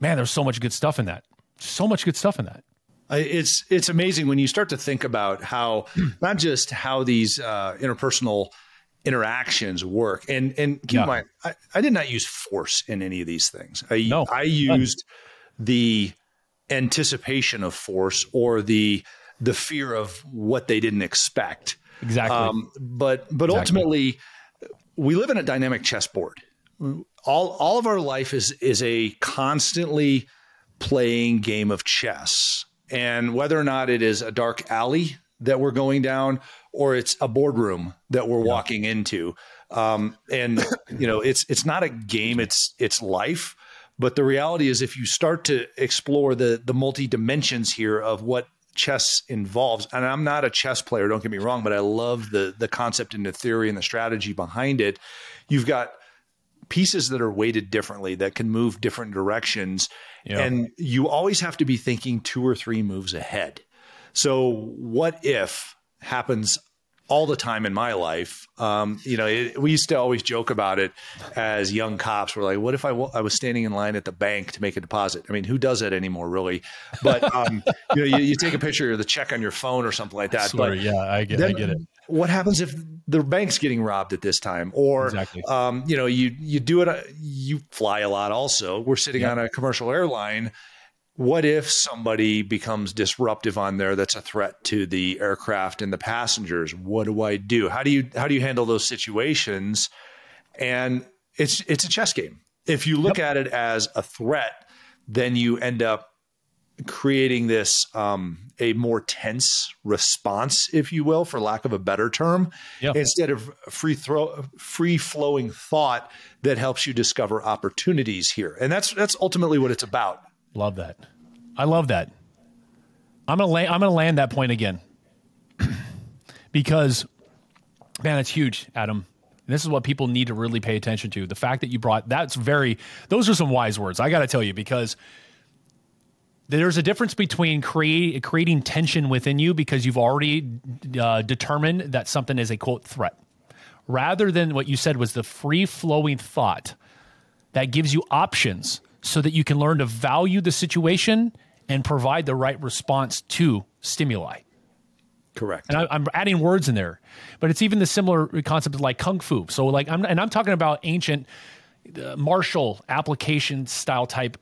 man, there's so much good stuff in that. So much good stuff in that. It's it's amazing when you start to think about how not just how these uh, interpersonal interactions work, and and keep yeah. in mind, I, I, did not use force in any of these things. I no, I used none. the anticipation of force or the the fear of what they didn't expect. Exactly. Um, but but exactly. ultimately, we live in a dynamic chessboard. All all of our life is is a constantly playing game of chess. And whether or not it is a dark alley that we're going down or it's a boardroom that we're yeah. walking into. Um, and you know, it's it's not a game, it's it's life. But the reality is if you start to explore the the multi dimensions here of what chess involves and i'm not a chess player don't get me wrong but i love the the concept and the theory and the strategy behind it you've got pieces that are weighted differently that can move different directions yeah. and you always have to be thinking two or three moves ahead so what if happens all the time in my life. Um, you know, it, we used to always joke about it as young cops. We're like, what if I, w- I was standing in line at the bank to make a deposit? I mean, who does that anymore, really? But um, you know, you, you, take a picture of the check on your phone or something like that. But yeah, I get, then, I get it. What happens if the bank's getting robbed at this time, or exactly. um, you know, you you do it, you fly a lot. Also, we're sitting on a commercial airline what if somebody becomes disruptive on there that's a threat to the aircraft and the passengers? What do i do? How do you how do you handle those situations? And it's it's a chess game. If you look yep. at it as a threat then you end up creating this um, a more tense response if you will for lack of a better term yep. instead of free throw free flowing thought that helps you discover opportunities here. And that's that's ultimately what it's about Love that. I love that. I'm gonna land, I'm gonna land that point again because, man, it's huge, Adam. And this is what people need to really pay attention to. The fact that you brought that's very those are some wise words. I got to tell you because there's a difference between create, creating tension within you because you've already uh, determined that something is a quote threat, rather than what you said was the free flowing thought that gives you options so that you can learn to value the situation and provide the right response to stimuli. Correct. And I, am adding words in there, but it's even the similar concept of like kung fu. So like I'm and I'm talking about ancient uh, martial application style type,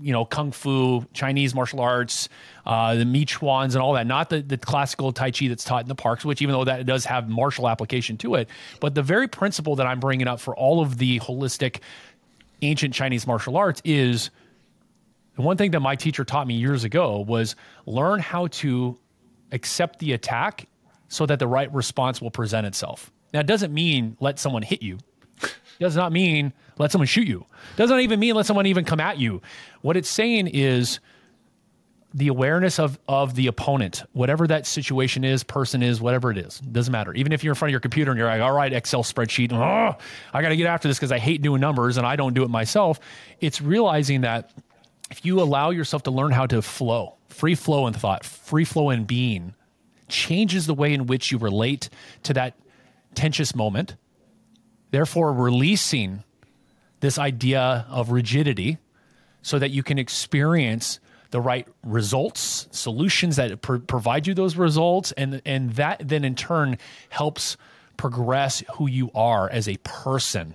you know, kung fu, Chinese martial arts, uh, the Michuans and all that. Not the the classical Tai Chi that's taught in the parks, which even though that does have martial application to it, but the very principle that I'm bringing up for all of the holistic ancient Chinese martial arts is the one thing that my teacher taught me years ago was learn how to accept the attack so that the right response will present itself. Now, it doesn't mean let someone hit you. It does not mean let someone shoot you. It doesn't even mean let someone even come at you. What it's saying is the awareness of of the opponent, whatever that situation is, person is, whatever it is, doesn't matter. Even if you're in front of your computer and you're like, all right, Excel spreadsheet, oh, I got to get after this because I hate doing numbers and I don't do it myself. It's realizing that if you allow yourself to learn how to flow, free flow in thought, free flow in being, changes the way in which you relate to that tensious moment. Therefore, releasing this idea of rigidity so that you can experience the right results, solutions that pr- provide you those results, and and that then in turn helps progress who you are as a person,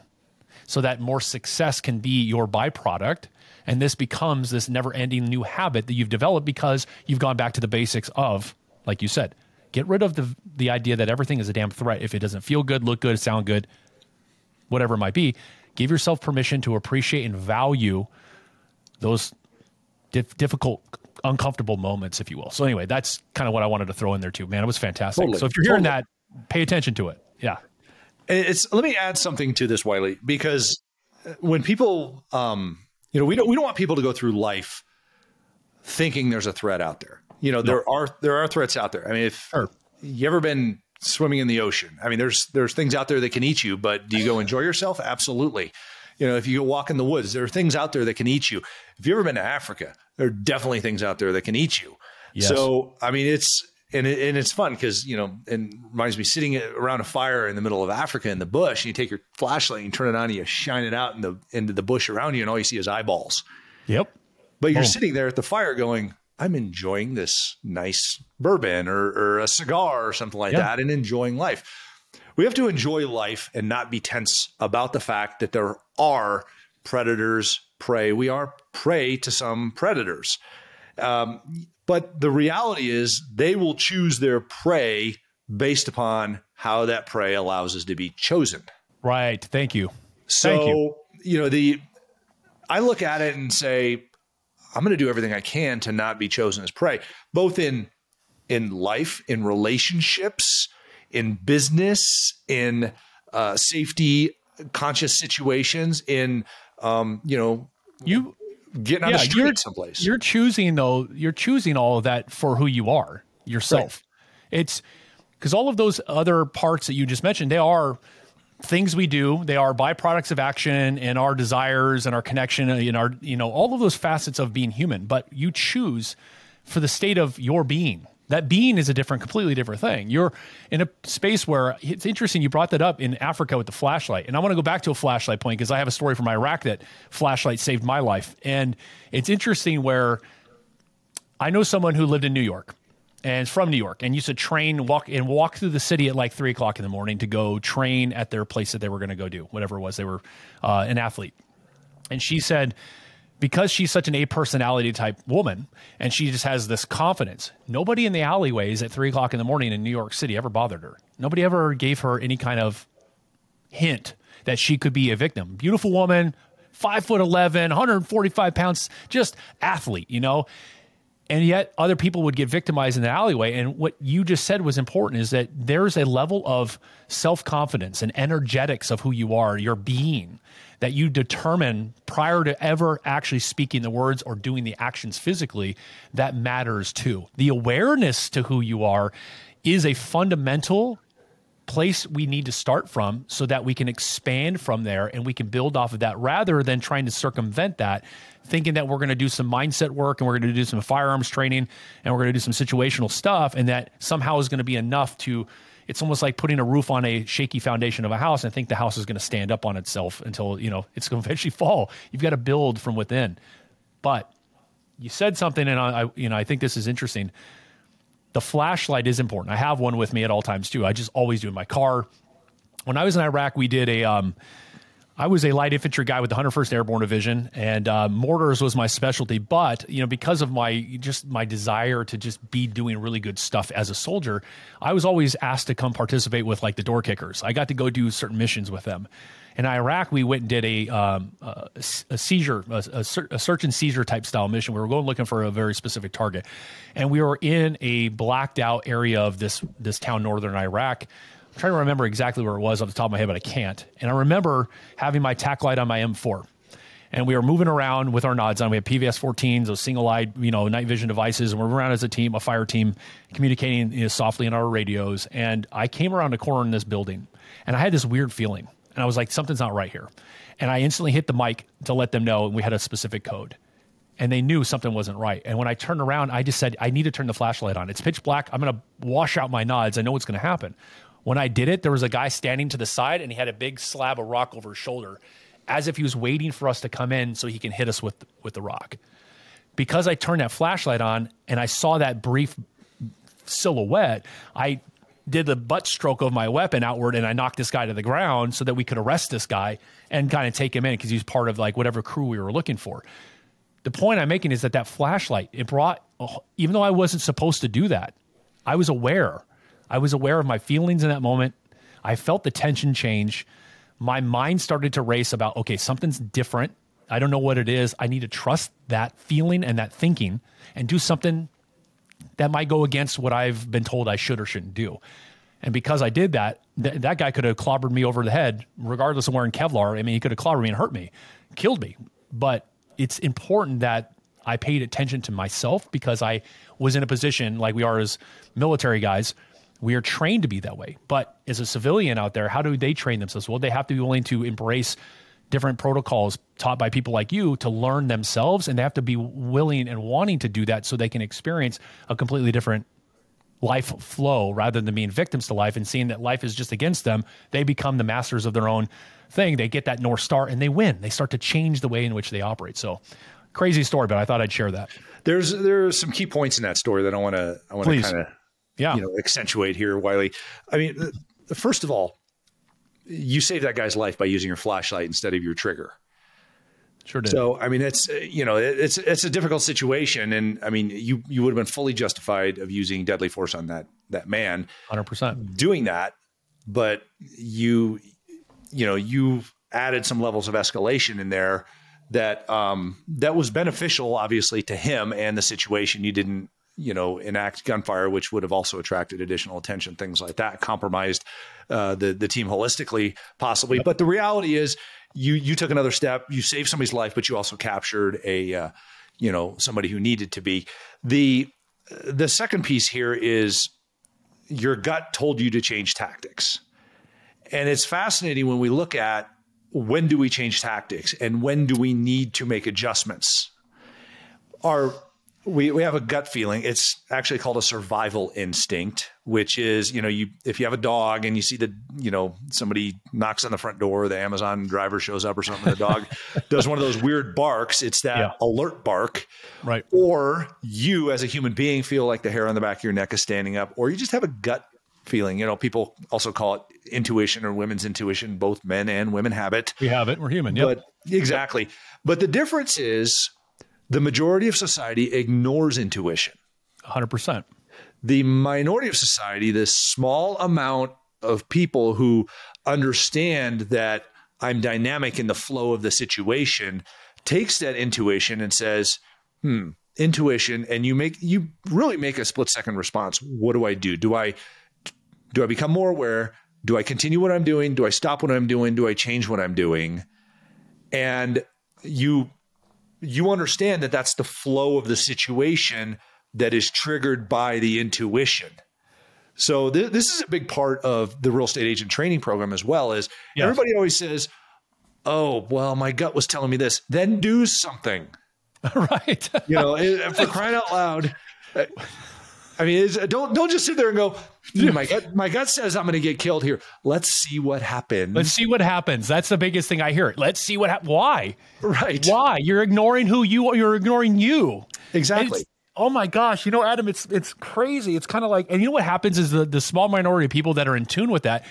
so that more success can be your byproduct, and this becomes this never-ending new habit that you've developed because you've gone back to the basics of, like you said, get rid of the the idea that everything is a damn threat if it doesn't feel good, look good, sound good, whatever it might be. Give yourself permission to appreciate and value those dif- difficult, uncomfortable moments, if you will. So anyway, that's kind of what I wanted to throw in there too. Man, it was fantastic. Totally. So if you're hearing totally. that, pay attention to it. Yeah. It's let me add something to this, Wiley, because when people, um, you know, we don't we don't want people to go through life thinking there's a threat out there. You know, no. there are there are threats out there. I mean, if sure. you ever been swimming in the ocean, I mean, there's there's things out there that can eat you, but do you go enjoy yourself? Absolutely. You know, if you go walk in the woods, there are things out there that can eat you. If you've ever been to Africa, there are definitely things out there that can eat you. Yes. So, I mean, it's and it, and it's fun because you know, and reminds me sitting around a fire in the middle of Africa in the bush. And you take your flashlight and you turn it on, and you shine it out in the into the bush around you, and all you see is eyeballs. Yep. But you're oh. sitting there at the fire going, I'm enjoying this nice bourbon or, or a cigar or something like that, and enjoying life. We have to enjoy life and not be tense about the fact that there are predators, prey. We are prey to some predators. Um, but the reality is, they will choose their prey based upon how that prey allows us to be chosen. Right. Thank you. So, Thank you. you know, the I look at it and say, I'm going to do everything I can to not be chosen as prey, both in in life, in relationships, in business, in uh, safety conscious situations, in um, you know, you getting on yeah, the street you're, someplace. You're choosing though. You're choosing all of that for who you are yourself. Right. It's because all of those other parts that you just mentioned, they are things we do. They are byproducts of action and our desires and our connection and our you know all of those facets of being human. But you choose for the state of your being that being is a different, completely different thing. You're in a space where it's interesting. You brought that up in Africa with the flashlight, and I want to go back to a flashlight point because I have a story from Iraq that flashlight saved my life, and it's interesting where I know someone who lived in New York and from New York and used to train walk and walk through the city at like three o'clock in the morning to go train at their place that they were going to go do whatever it was. They were uh, an athlete, and she said because she's such an A personality type woman and she just has this confidence, nobody in the alleyways at three o'clock in the morning in New York City ever bothered her. Nobody ever gave her any kind of hint that she could be a victim. Beautiful woman, five foot 11, 145 pounds, just athlete, you know? And yet other people would get victimized in the alleyway. And what you just said was important is that there's a level of self confidence and energetics of who you are, your being that you determine prior to ever actually speaking the words or doing the actions physically, that matters too. The awareness to who you are is a fundamental place we need to start from so that we can expand from there and we can build off of that rather than trying to circumvent that thinking that we're going to do some mindset work and we're going to do some firearms training and we're going to do some situational stuff and that somehow is going to be enough to it's almost like putting a roof on a shaky foundation of a house and think the house is going to stand up on itself until you know it's going to eventually fall. You've got to build from within. But you said something, and I, you know, I think this is interesting. The flashlight is important. I have one with me at all times too. I just always do in my car. When I was in Iraq, we did a um, I was a light infantry guy with the 101st Airborne Division, and uh, mortars was my specialty. But you know, because of my just my desire to just be doing really good stuff as a soldier, I was always asked to come participate with like the door kickers. I got to go do certain missions with them. In Iraq, we went and did a um, a, a, seizure, a, a, search and seizure type style mission. We were going looking for a very specific target, and we were in a blacked out area of this this town, northern Iraq I'm trying to remember exactly where it was off the top of my head, but I can't. And I remember having my tack light on my M4 and we were moving around with our nods on. We had PVS 14s, those single eyed, you know, night vision devices, and we're around as a team, a fire team, communicating you know, softly in our radios. And I came around a corner in this building, and I had this weird feeling, and I was like, something's not right here. And I instantly hit the mic to let them know And we had a specific code. And they knew something wasn't right. And when I turned around, I just said, I need to turn the flashlight on. It's pitch black. I'm going to wash out my nods. I know what's going to happen. When I did it, there was a guy standing to the side and he had a big slab of rock over his shoulder as if he was waiting for us to come in so he can hit us with with the rock. Because I turned that flashlight on and I saw that brief silhouette, I did the butt stroke of my weapon outward and I knocked this guy to the ground so that we could arrest this guy and kind of take him in because he's part of like whatever crew we were looking for. The point I'm making is that that flashlight, it brought, oh, even though I wasn't supposed to do that, I was aware I was aware of my feelings in that moment. I felt the tension change. My mind started to race about, okay, something's different. I don't know what it is. I need to trust that feeling and that thinking and do something that might go against what I've been told I should or shouldn't do. And because I did that, th- that guy could have clobbered me over the head, regardless of wearing Kevlar. I mean, he could have clobbered me and hurt me, killed me. But it's important that I paid attention to myself because I was in a position like we are as military guys we are trained to be that way. But as a civilian out there, how do they train themselves? Well, they have to be willing to embrace different protocols taught by people like you to learn themselves and they have to be willing and wanting to do that so they can experience a completely different life flow rather than being victims to life and seeing that life is just against them, they become the masters of their own thing. They get that North Star and they win. They start to change the way in which they operate. So crazy story, but I thought I'd share that. There's there's some key points in that story that I want to I want to kind of yeah. you know accentuate here, Wiley. I mean, first of all, you saved that guy's life by using your flashlight instead of your trigger. Sure did. So I mean, it's you know, it's it's a difficult situation, and I mean, you you would have been fully justified of using deadly force on that that man, hundred percent doing that, but you you know you added some levels of escalation in there that um that was beneficial, obviously, to him and the situation. You didn't you know enact gunfire, which would have also attracted additional attention, things like that, compromised uh, the the team holistically, possibly. But the reality is you you took another step. You saved somebody's life, but you also captured a uh, you know somebody who needed to be. the The second piece here is your gut told you to change tactics, and it's fascinating when we look at when do we change tactics and when do we need to make adjustments. Our we, we have a gut feeling. It's actually called a survival instinct, which is, you know, you if you have a dog and you see the, you know, somebody knocks on the front door, the Amazon driver shows up or something, the dog does one of those weird barks. It's that yeah. alert bark. Right. Or you as a human being feel like the hair on the back of your neck is standing up, or you just have a gut feeling. You know, people also call it intuition or women's intuition. Both men and women have it. We have it. We're human. Yep. But exactly. But the difference is the majority of society ignores intuition. 100%. The minority of society, this small amount of people who understand that I'm dynamic in the flow of the situation, takes that intuition and says, hmm, intuition, and you make you really make a split second response. What do I do? Do I do I become more aware? Do I continue what I'm doing? Do I stop what I'm doing? Do I change what I'm doing? And you you understand that that's the flow of the situation that is triggered by the intuition. So th- this is a big part of the real estate agent training program as well. Is yes. everybody always says, "Oh, well, my gut was telling me this." Then do something. right. you know, for crying out loud. Uh, I mean, don't don't just sit there and go. Hmm, my gut, my gut says I'm going to get killed here. Let's see what happens. Let's see what happens. That's the biggest thing I hear. Let's see what happens. Why? Right. Why? You're ignoring who you are. You're ignoring you. Exactly. Oh my gosh, you know, Adam, it's it's crazy. It's kind of like, and you know what happens is the the small minority of people that are in tune with that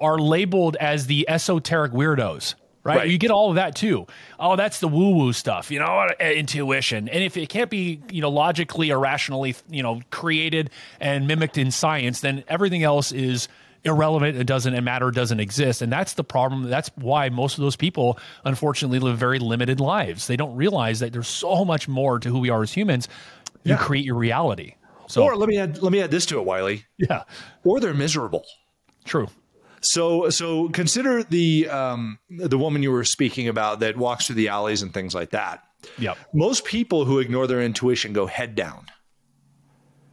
are labeled as the esoteric weirdos right? right? You get all of that too. Oh, that's the woo woo stuff, you know, uh, intuition. And if it can't be, you know, logically or rationally, you know, created and mimicked in science, then everything else is irrelevant. It doesn't matter. Doesn't exist. And that's the problem. That's why most of those people, unfortunately, live very limited lives. They don't realize that there's so much more to who we are as humans. You yeah. create your reality. So, or let me add let me add this to it, Wiley. Yeah. Or they're miserable. True. So, so consider the um, the woman you were speaking about that walks through the alleys and things like that. Yep. Most people who ignore their intuition go head down.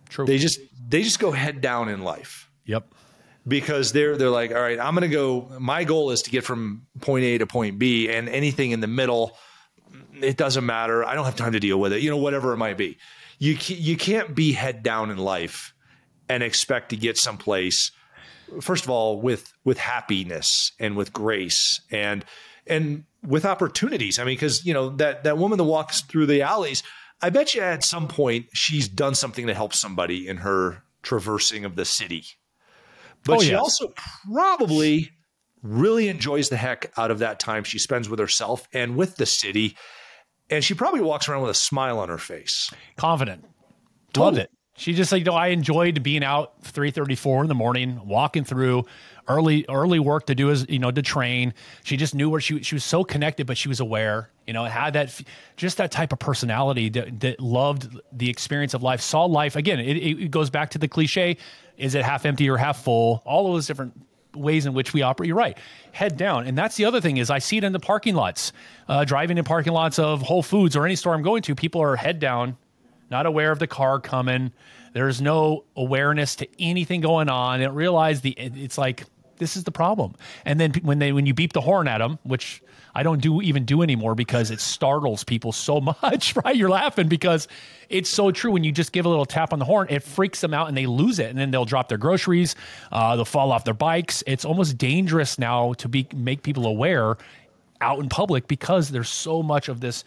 True. They just they just go head down in life. Yep. Because they're they're like, all right, I'm going to go. My goal is to get from point A to point B, and anything in the middle, it doesn't matter. I don't have time to deal with it. You know, whatever it might be. You you can't be head down in life and expect to get someplace first of all with with happiness and with grace and and with opportunities. I mean, because you know that that woman that walks through the alleys, I bet you at some point she's done something to help somebody in her traversing of the city. But oh, she yes. also probably really enjoys the heck out of that time she spends with herself and with the city. And she probably walks around with a smile on her face. Confident. Totally. Loved oh, it. She just like, you know, I enjoyed being out 334 in the morning, walking through early, early work to do as, you know, to train. She just knew where she, she was so connected, but she was aware, you know, had that, just that type of personality that, that loved the experience of life, saw life. Again, it, it goes back to the cliche. Is it half empty or half full? All of those different ways in which we operate. You're right. Head down. And that's the other thing is I see it in the parking lots, uh, driving in parking lots of Whole Foods or any store I'm going to. People are head down, not aware of the car coming. There's no awareness to anything going on. They don't realize the it's like this is the problem. And then when they when you beep the horn at them, which I don't do even do anymore because it startles people so much, right? You're laughing because it's so true. When you just give a little tap on the horn, it freaks them out and they lose it, and then they'll drop their groceries, uh, they'll fall off their bikes. It's almost dangerous now to be make people aware out in public because there's so much of this,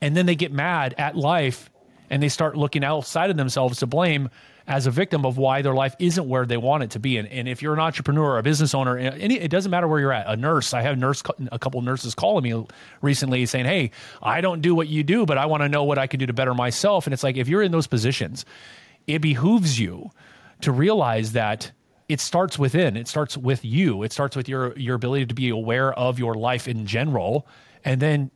and then they get mad at life and they start looking outside of themselves to blame as a victim of why their life isn't where they want it to be. And, and if you're an entrepreneur, or a business owner, any, it doesn't matter where you're at. A nurse, I have nurse, a couple nurses calling me recently saying, "Hey, I don't do what you do, but I want to know what I can do to better myself." And it's like if you're in those positions, it behooves you to realize that it starts within. It starts with you. It starts with your your ability to be aware of your life in general, and then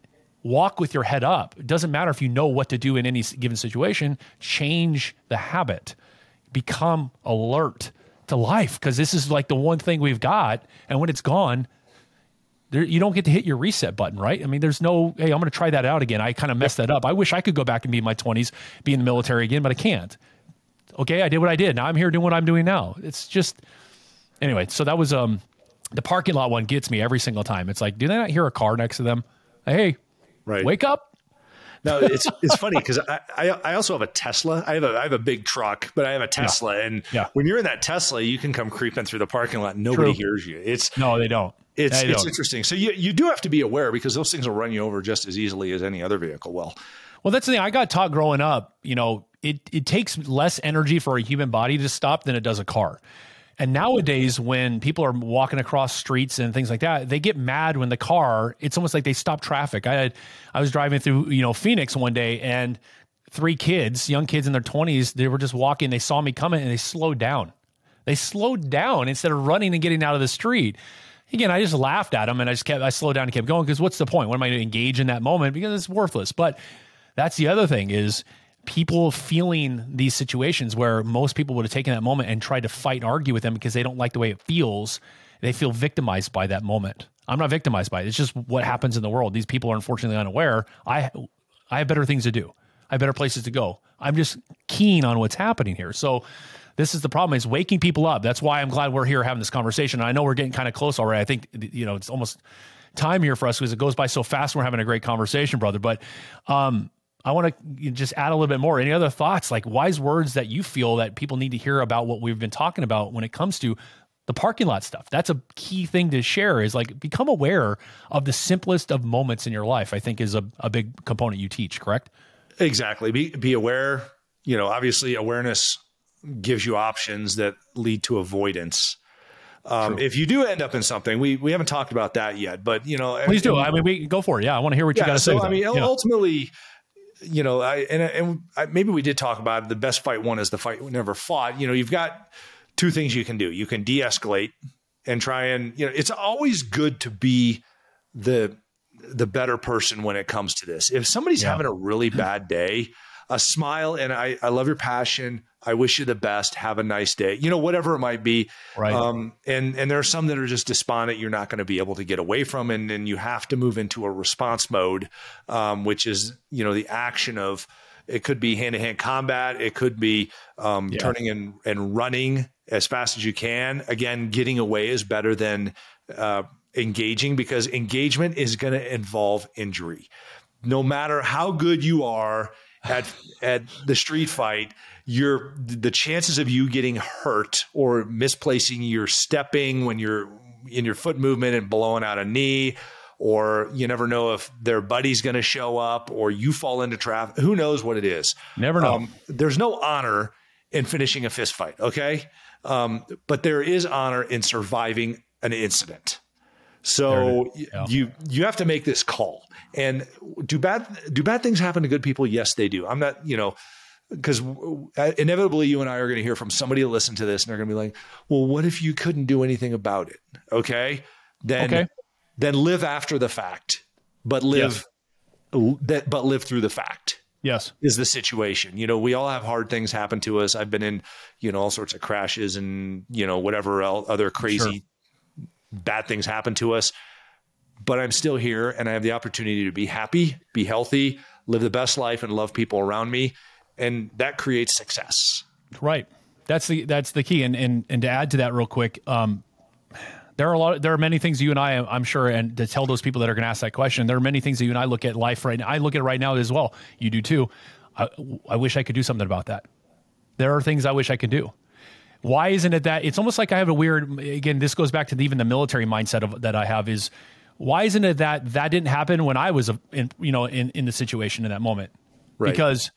walk with your head up. It doesn't matter if you know what to do in any given situation, change the habit. Become alert to life because this is like the one thing we've got. And when it's gone, there, you don't get to hit your reset button, right? I mean, there's no, hey, I'm going to try that out again. I kind of messed that up. I wish I could go back and be in my 20s, be in the military again, but I can't. Okay, I did what I did. Now I'm here doing what I'm doing now. It's just, anyway, so that was, um, the parking lot one gets me every single time. It's like, do they not hear a car next to them? Hey, Right. Wake up. No, it's it's funny because I, I, I also have a Tesla. I have a I have a big truck, but I have a Tesla, yeah. and yeah. when you're in that Tesla, you can come creeping through the parking lot. Nobody True. hears you. It's no, they don't. It's they it's don't. interesting. So you you do have to be aware because those things will run you over just as easily as any other vehicle will. Well, that's the thing. I got taught growing up. You know, it it takes less energy for a human body to stop than it does a car. And nowadays, when people are walking across streets and things like that, they get mad when the car. It's almost like they stop traffic. I had, I was driving through, you know, Phoenix one day, and three kids, young kids in their twenties, they were just walking. They saw me coming, and they slowed down. They slowed down instead of running and getting out of the street. Again, I just laughed at them, and I just kept, I slowed down and kept going because what's the point? What am I going to engage in that moment? Because it's worthless. But that's the other thing is people feeling these situations where most people would have taken that moment and tried to fight and argue with them because they don't like the way it feels. They feel victimized by that moment. I'm not victimized by it. It's just what happens in the world. These people are unfortunately unaware. I I have better things to do. I have better places to go. I'm just keen on what's happening here. So this is the problem is waking people up. That's why I'm glad we're here having this conversation. I know we're getting kind of close already. I think you know it's almost time here for us because it goes by so fast. We're having a great conversation, brother. But um, I want to just add a little bit more. Any other thoughts, like wise words that you feel that people need to hear about what we've been talking about when it comes to the parking lot stuff? That's a key thing to share is like become aware of the simplest of moments in your life, I think is a, a big component you teach, correct? Exactly. Be, be aware. You know, obviously, awareness gives you options that lead to avoidance. Um, if you do end up in something, we we haven't talked about that yet, but you know, please do. I mean, we go for it. Yeah, I want to hear what yeah, you got to so, say. I mean, yeah. ultimately, you know, I and, and I, maybe we did talk about it. The best fight won is the fight we never fought. You know, you've got two things you can do. You can de-escalate and try and you know, it's always good to be the the better person when it comes to this. If somebody's yeah. having a really bad day, a smile and I, I love your passion. I wish you the best. Have a nice day. You know, whatever it might be. Right. Um, and and there are some that are just despondent. You're not going to be able to get away from, and then you have to move into a response mode, um, which is you know the action of. It could be hand to hand combat. It could be um, yeah. turning and, and running as fast as you can. Again, getting away is better than uh, engaging because engagement is going to involve injury. No matter how good you are at at the street fight, your the chances of you getting hurt or misplacing your stepping when you're in your foot movement and blowing out a knee or you never know if their buddy's going to show up or you fall into traffic who knows what it is. Never know. Um, there's no honor in finishing a fist fight okay? Um, but there is honor in surviving an incident so yeah. you you have to make this call and do bad do bad things happen to good people yes they do i'm not you know because inevitably you and I are going to hear from somebody to listen to this and they're going to be like, well, what if you couldn't do anything about it? Okay. Then, okay. then live after the fact, but live, yes. that, but live through the fact. Yes. Is the situation. You know, we all have hard things happen to us. I've been in, you know, all sorts of crashes and, you know, whatever else, other crazy sure. Bad things happen to us. But I'm still here and I have the opportunity to be happy, be healthy, live the best life and love people around me and that creates success. Right. That's the that's the key. And and and to add to that real quick, um, there are a lot. There are many things you and I, I'm sure, and to tell those people that are going to ask that question, there are many things that you and I look at life right now. I look at it right now as well. You do too. I, I wish I could do something about that. There are things I wish I could do. Why isn't it that it's almost like I have a weird? Again, this goes back to the, even the military mindset of that I have is why isn't it that that didn't happen when I was in you know in in the situation in that moment? Right. Because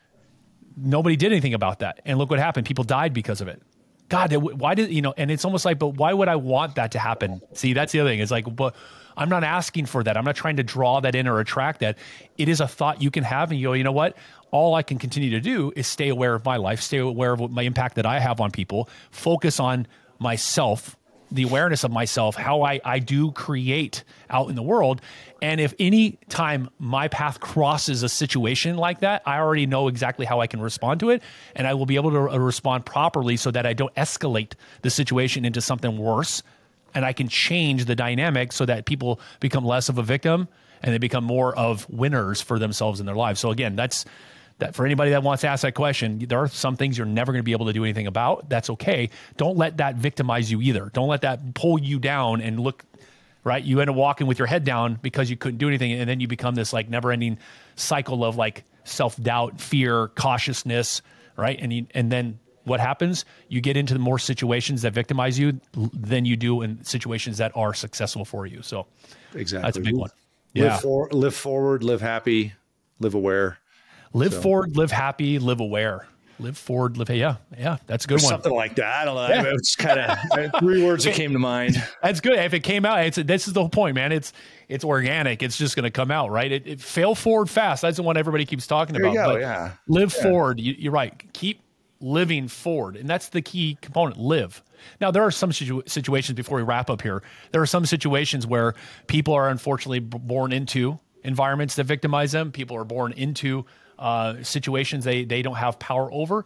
nobody did anything about that, and look what happened. People died because of it. God, why did you know? And it's almost like, but why would I want that to happen? See, that's the other thing. It's like, but I'm not asking for that. I'm not trying to draw that in or attract that. It is a thought you can have, and you go, you know what? All I can continue to do is stay aware of my life, stay aware of my impact that I have on people, focus on myself the awareness of myself, how I, I do create out in the world. And if any time my path crosses a situation like that, I already know exactly how I can respond to it. And I will be able to uh, respond properly so that I don't escalate the situation into something worse. And I can change the dynamic so that people become less of a victim and they become more of winners for themselves in their lives. So again, that's that for anybody that wants to ask that question, there are some things you're never going to be able to do anything about. That's okay. Don't let that victimize you either. Don't let that pull you down and look right. You end up walking with your head down because you couldn't do anything, and then you become this like never-ending cycle of like self-doubt, fear, cautiousness, right? And you, and then what happens? You get into more situations that victimize you than you do in situations that are successful for you. So exactly, that's a big one. Yeah, live, for, live forward, live happy, live aware. Live so. forward, live happy, live aware. Live forward, live. Yeah, yeah, that's a good one. Something like that. I don't know. Yeah. It's kind of uh, three words that came to mind. That's good. If it came out, it's this is the whole point, man. It's it's organic. It's just going to come out, right? It, it, fail forward fast. That's the one everybody keeps talking there about. Go, yeah. Live yeah. forward. You, are right. Keep living forward, and that's the key component. Live. Now, there are some situ- situations before we wrap up here. There are some situations where people are unfortunately born into environments that victimize them. People are born into uh, situations they, they don't have power over.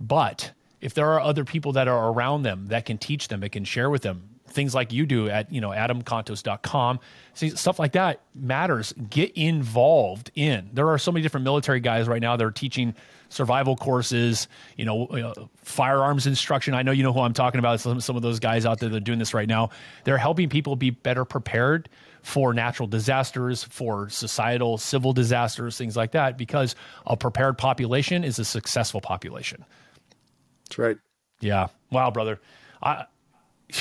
But if there are other people that are around them that can teach them, that can share with them, things like you do at you know adamcontos.com see, stuff like that matters. Get involved in. There are so many different military guys right now that are teaching survival courses you know uh, firearms instruction. I know you know who i'm talking about some, some of those guys out there that are doing this right now. They're helping people be better prepared for natural disasters, for societal, civil disasters, things like that, because a prepared population is a successful population. That's right. Yeah. Wow, brother. I,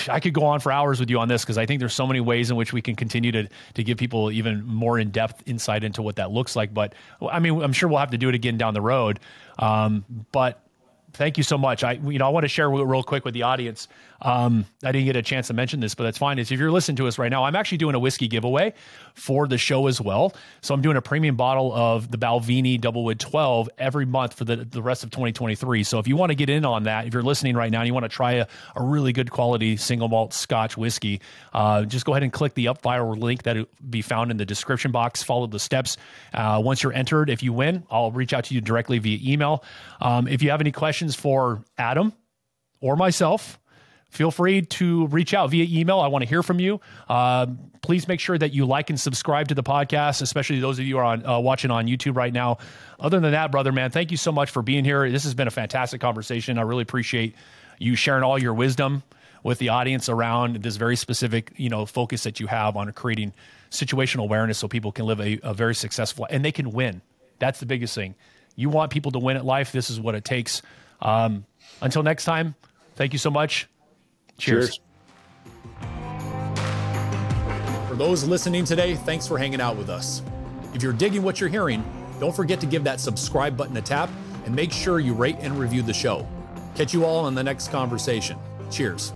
I could go on for hours with you on this because I think there's so many ways in which we can continue to to give people even more in depth insight into what that looks like. But I mean, I'm sure we'll have to do it again down the road. Um, but thank you so much. I you know I want to share real quick with the audience. Um, I didn't get a chance to mention this, but that's fine. Is if you're listening to us right now, I'm actually doing a whiskey giveaway for the show as well. So I'm doing a premium bottle of the Balvenie Doublewood 12 every month for the, the rest of 2023. So if you want to get in on that, if you're listening right now and you want to try a, a really good quality single malt Scotch whiskey, uh, just go ahead and click the UpFire link that will be found in the description box. Follow the steps. Uh, once you're entered, if you win, I'll reach out to you directly via email. Um, if you have any questions for Adam or myself, feel free to reach out via email. I want to hear from you. Uh, please make sure that you like and subscribe to the podcast, especially those of you are on, uh, watching on YouTube right now. Other than that, brother, man, thank you so much for being here. This has been a fantastic conversation. I really appreciate you sharing all your wisdom with the audience around this very specific, you know, focus that you have on creating situational awareness so people can live a, a very successful and they can win. That's the biggest thing. You want people to win at life. This is what it takes. Um, until next time, thank you so much. Cheers. Cheers. For those listening today, thanks for hanging out with us. If you're digging what you're hearing, don't forget to give that subscribe button a tap and make sure you rate and review the show. Catch you all in the next conversation. Cheers.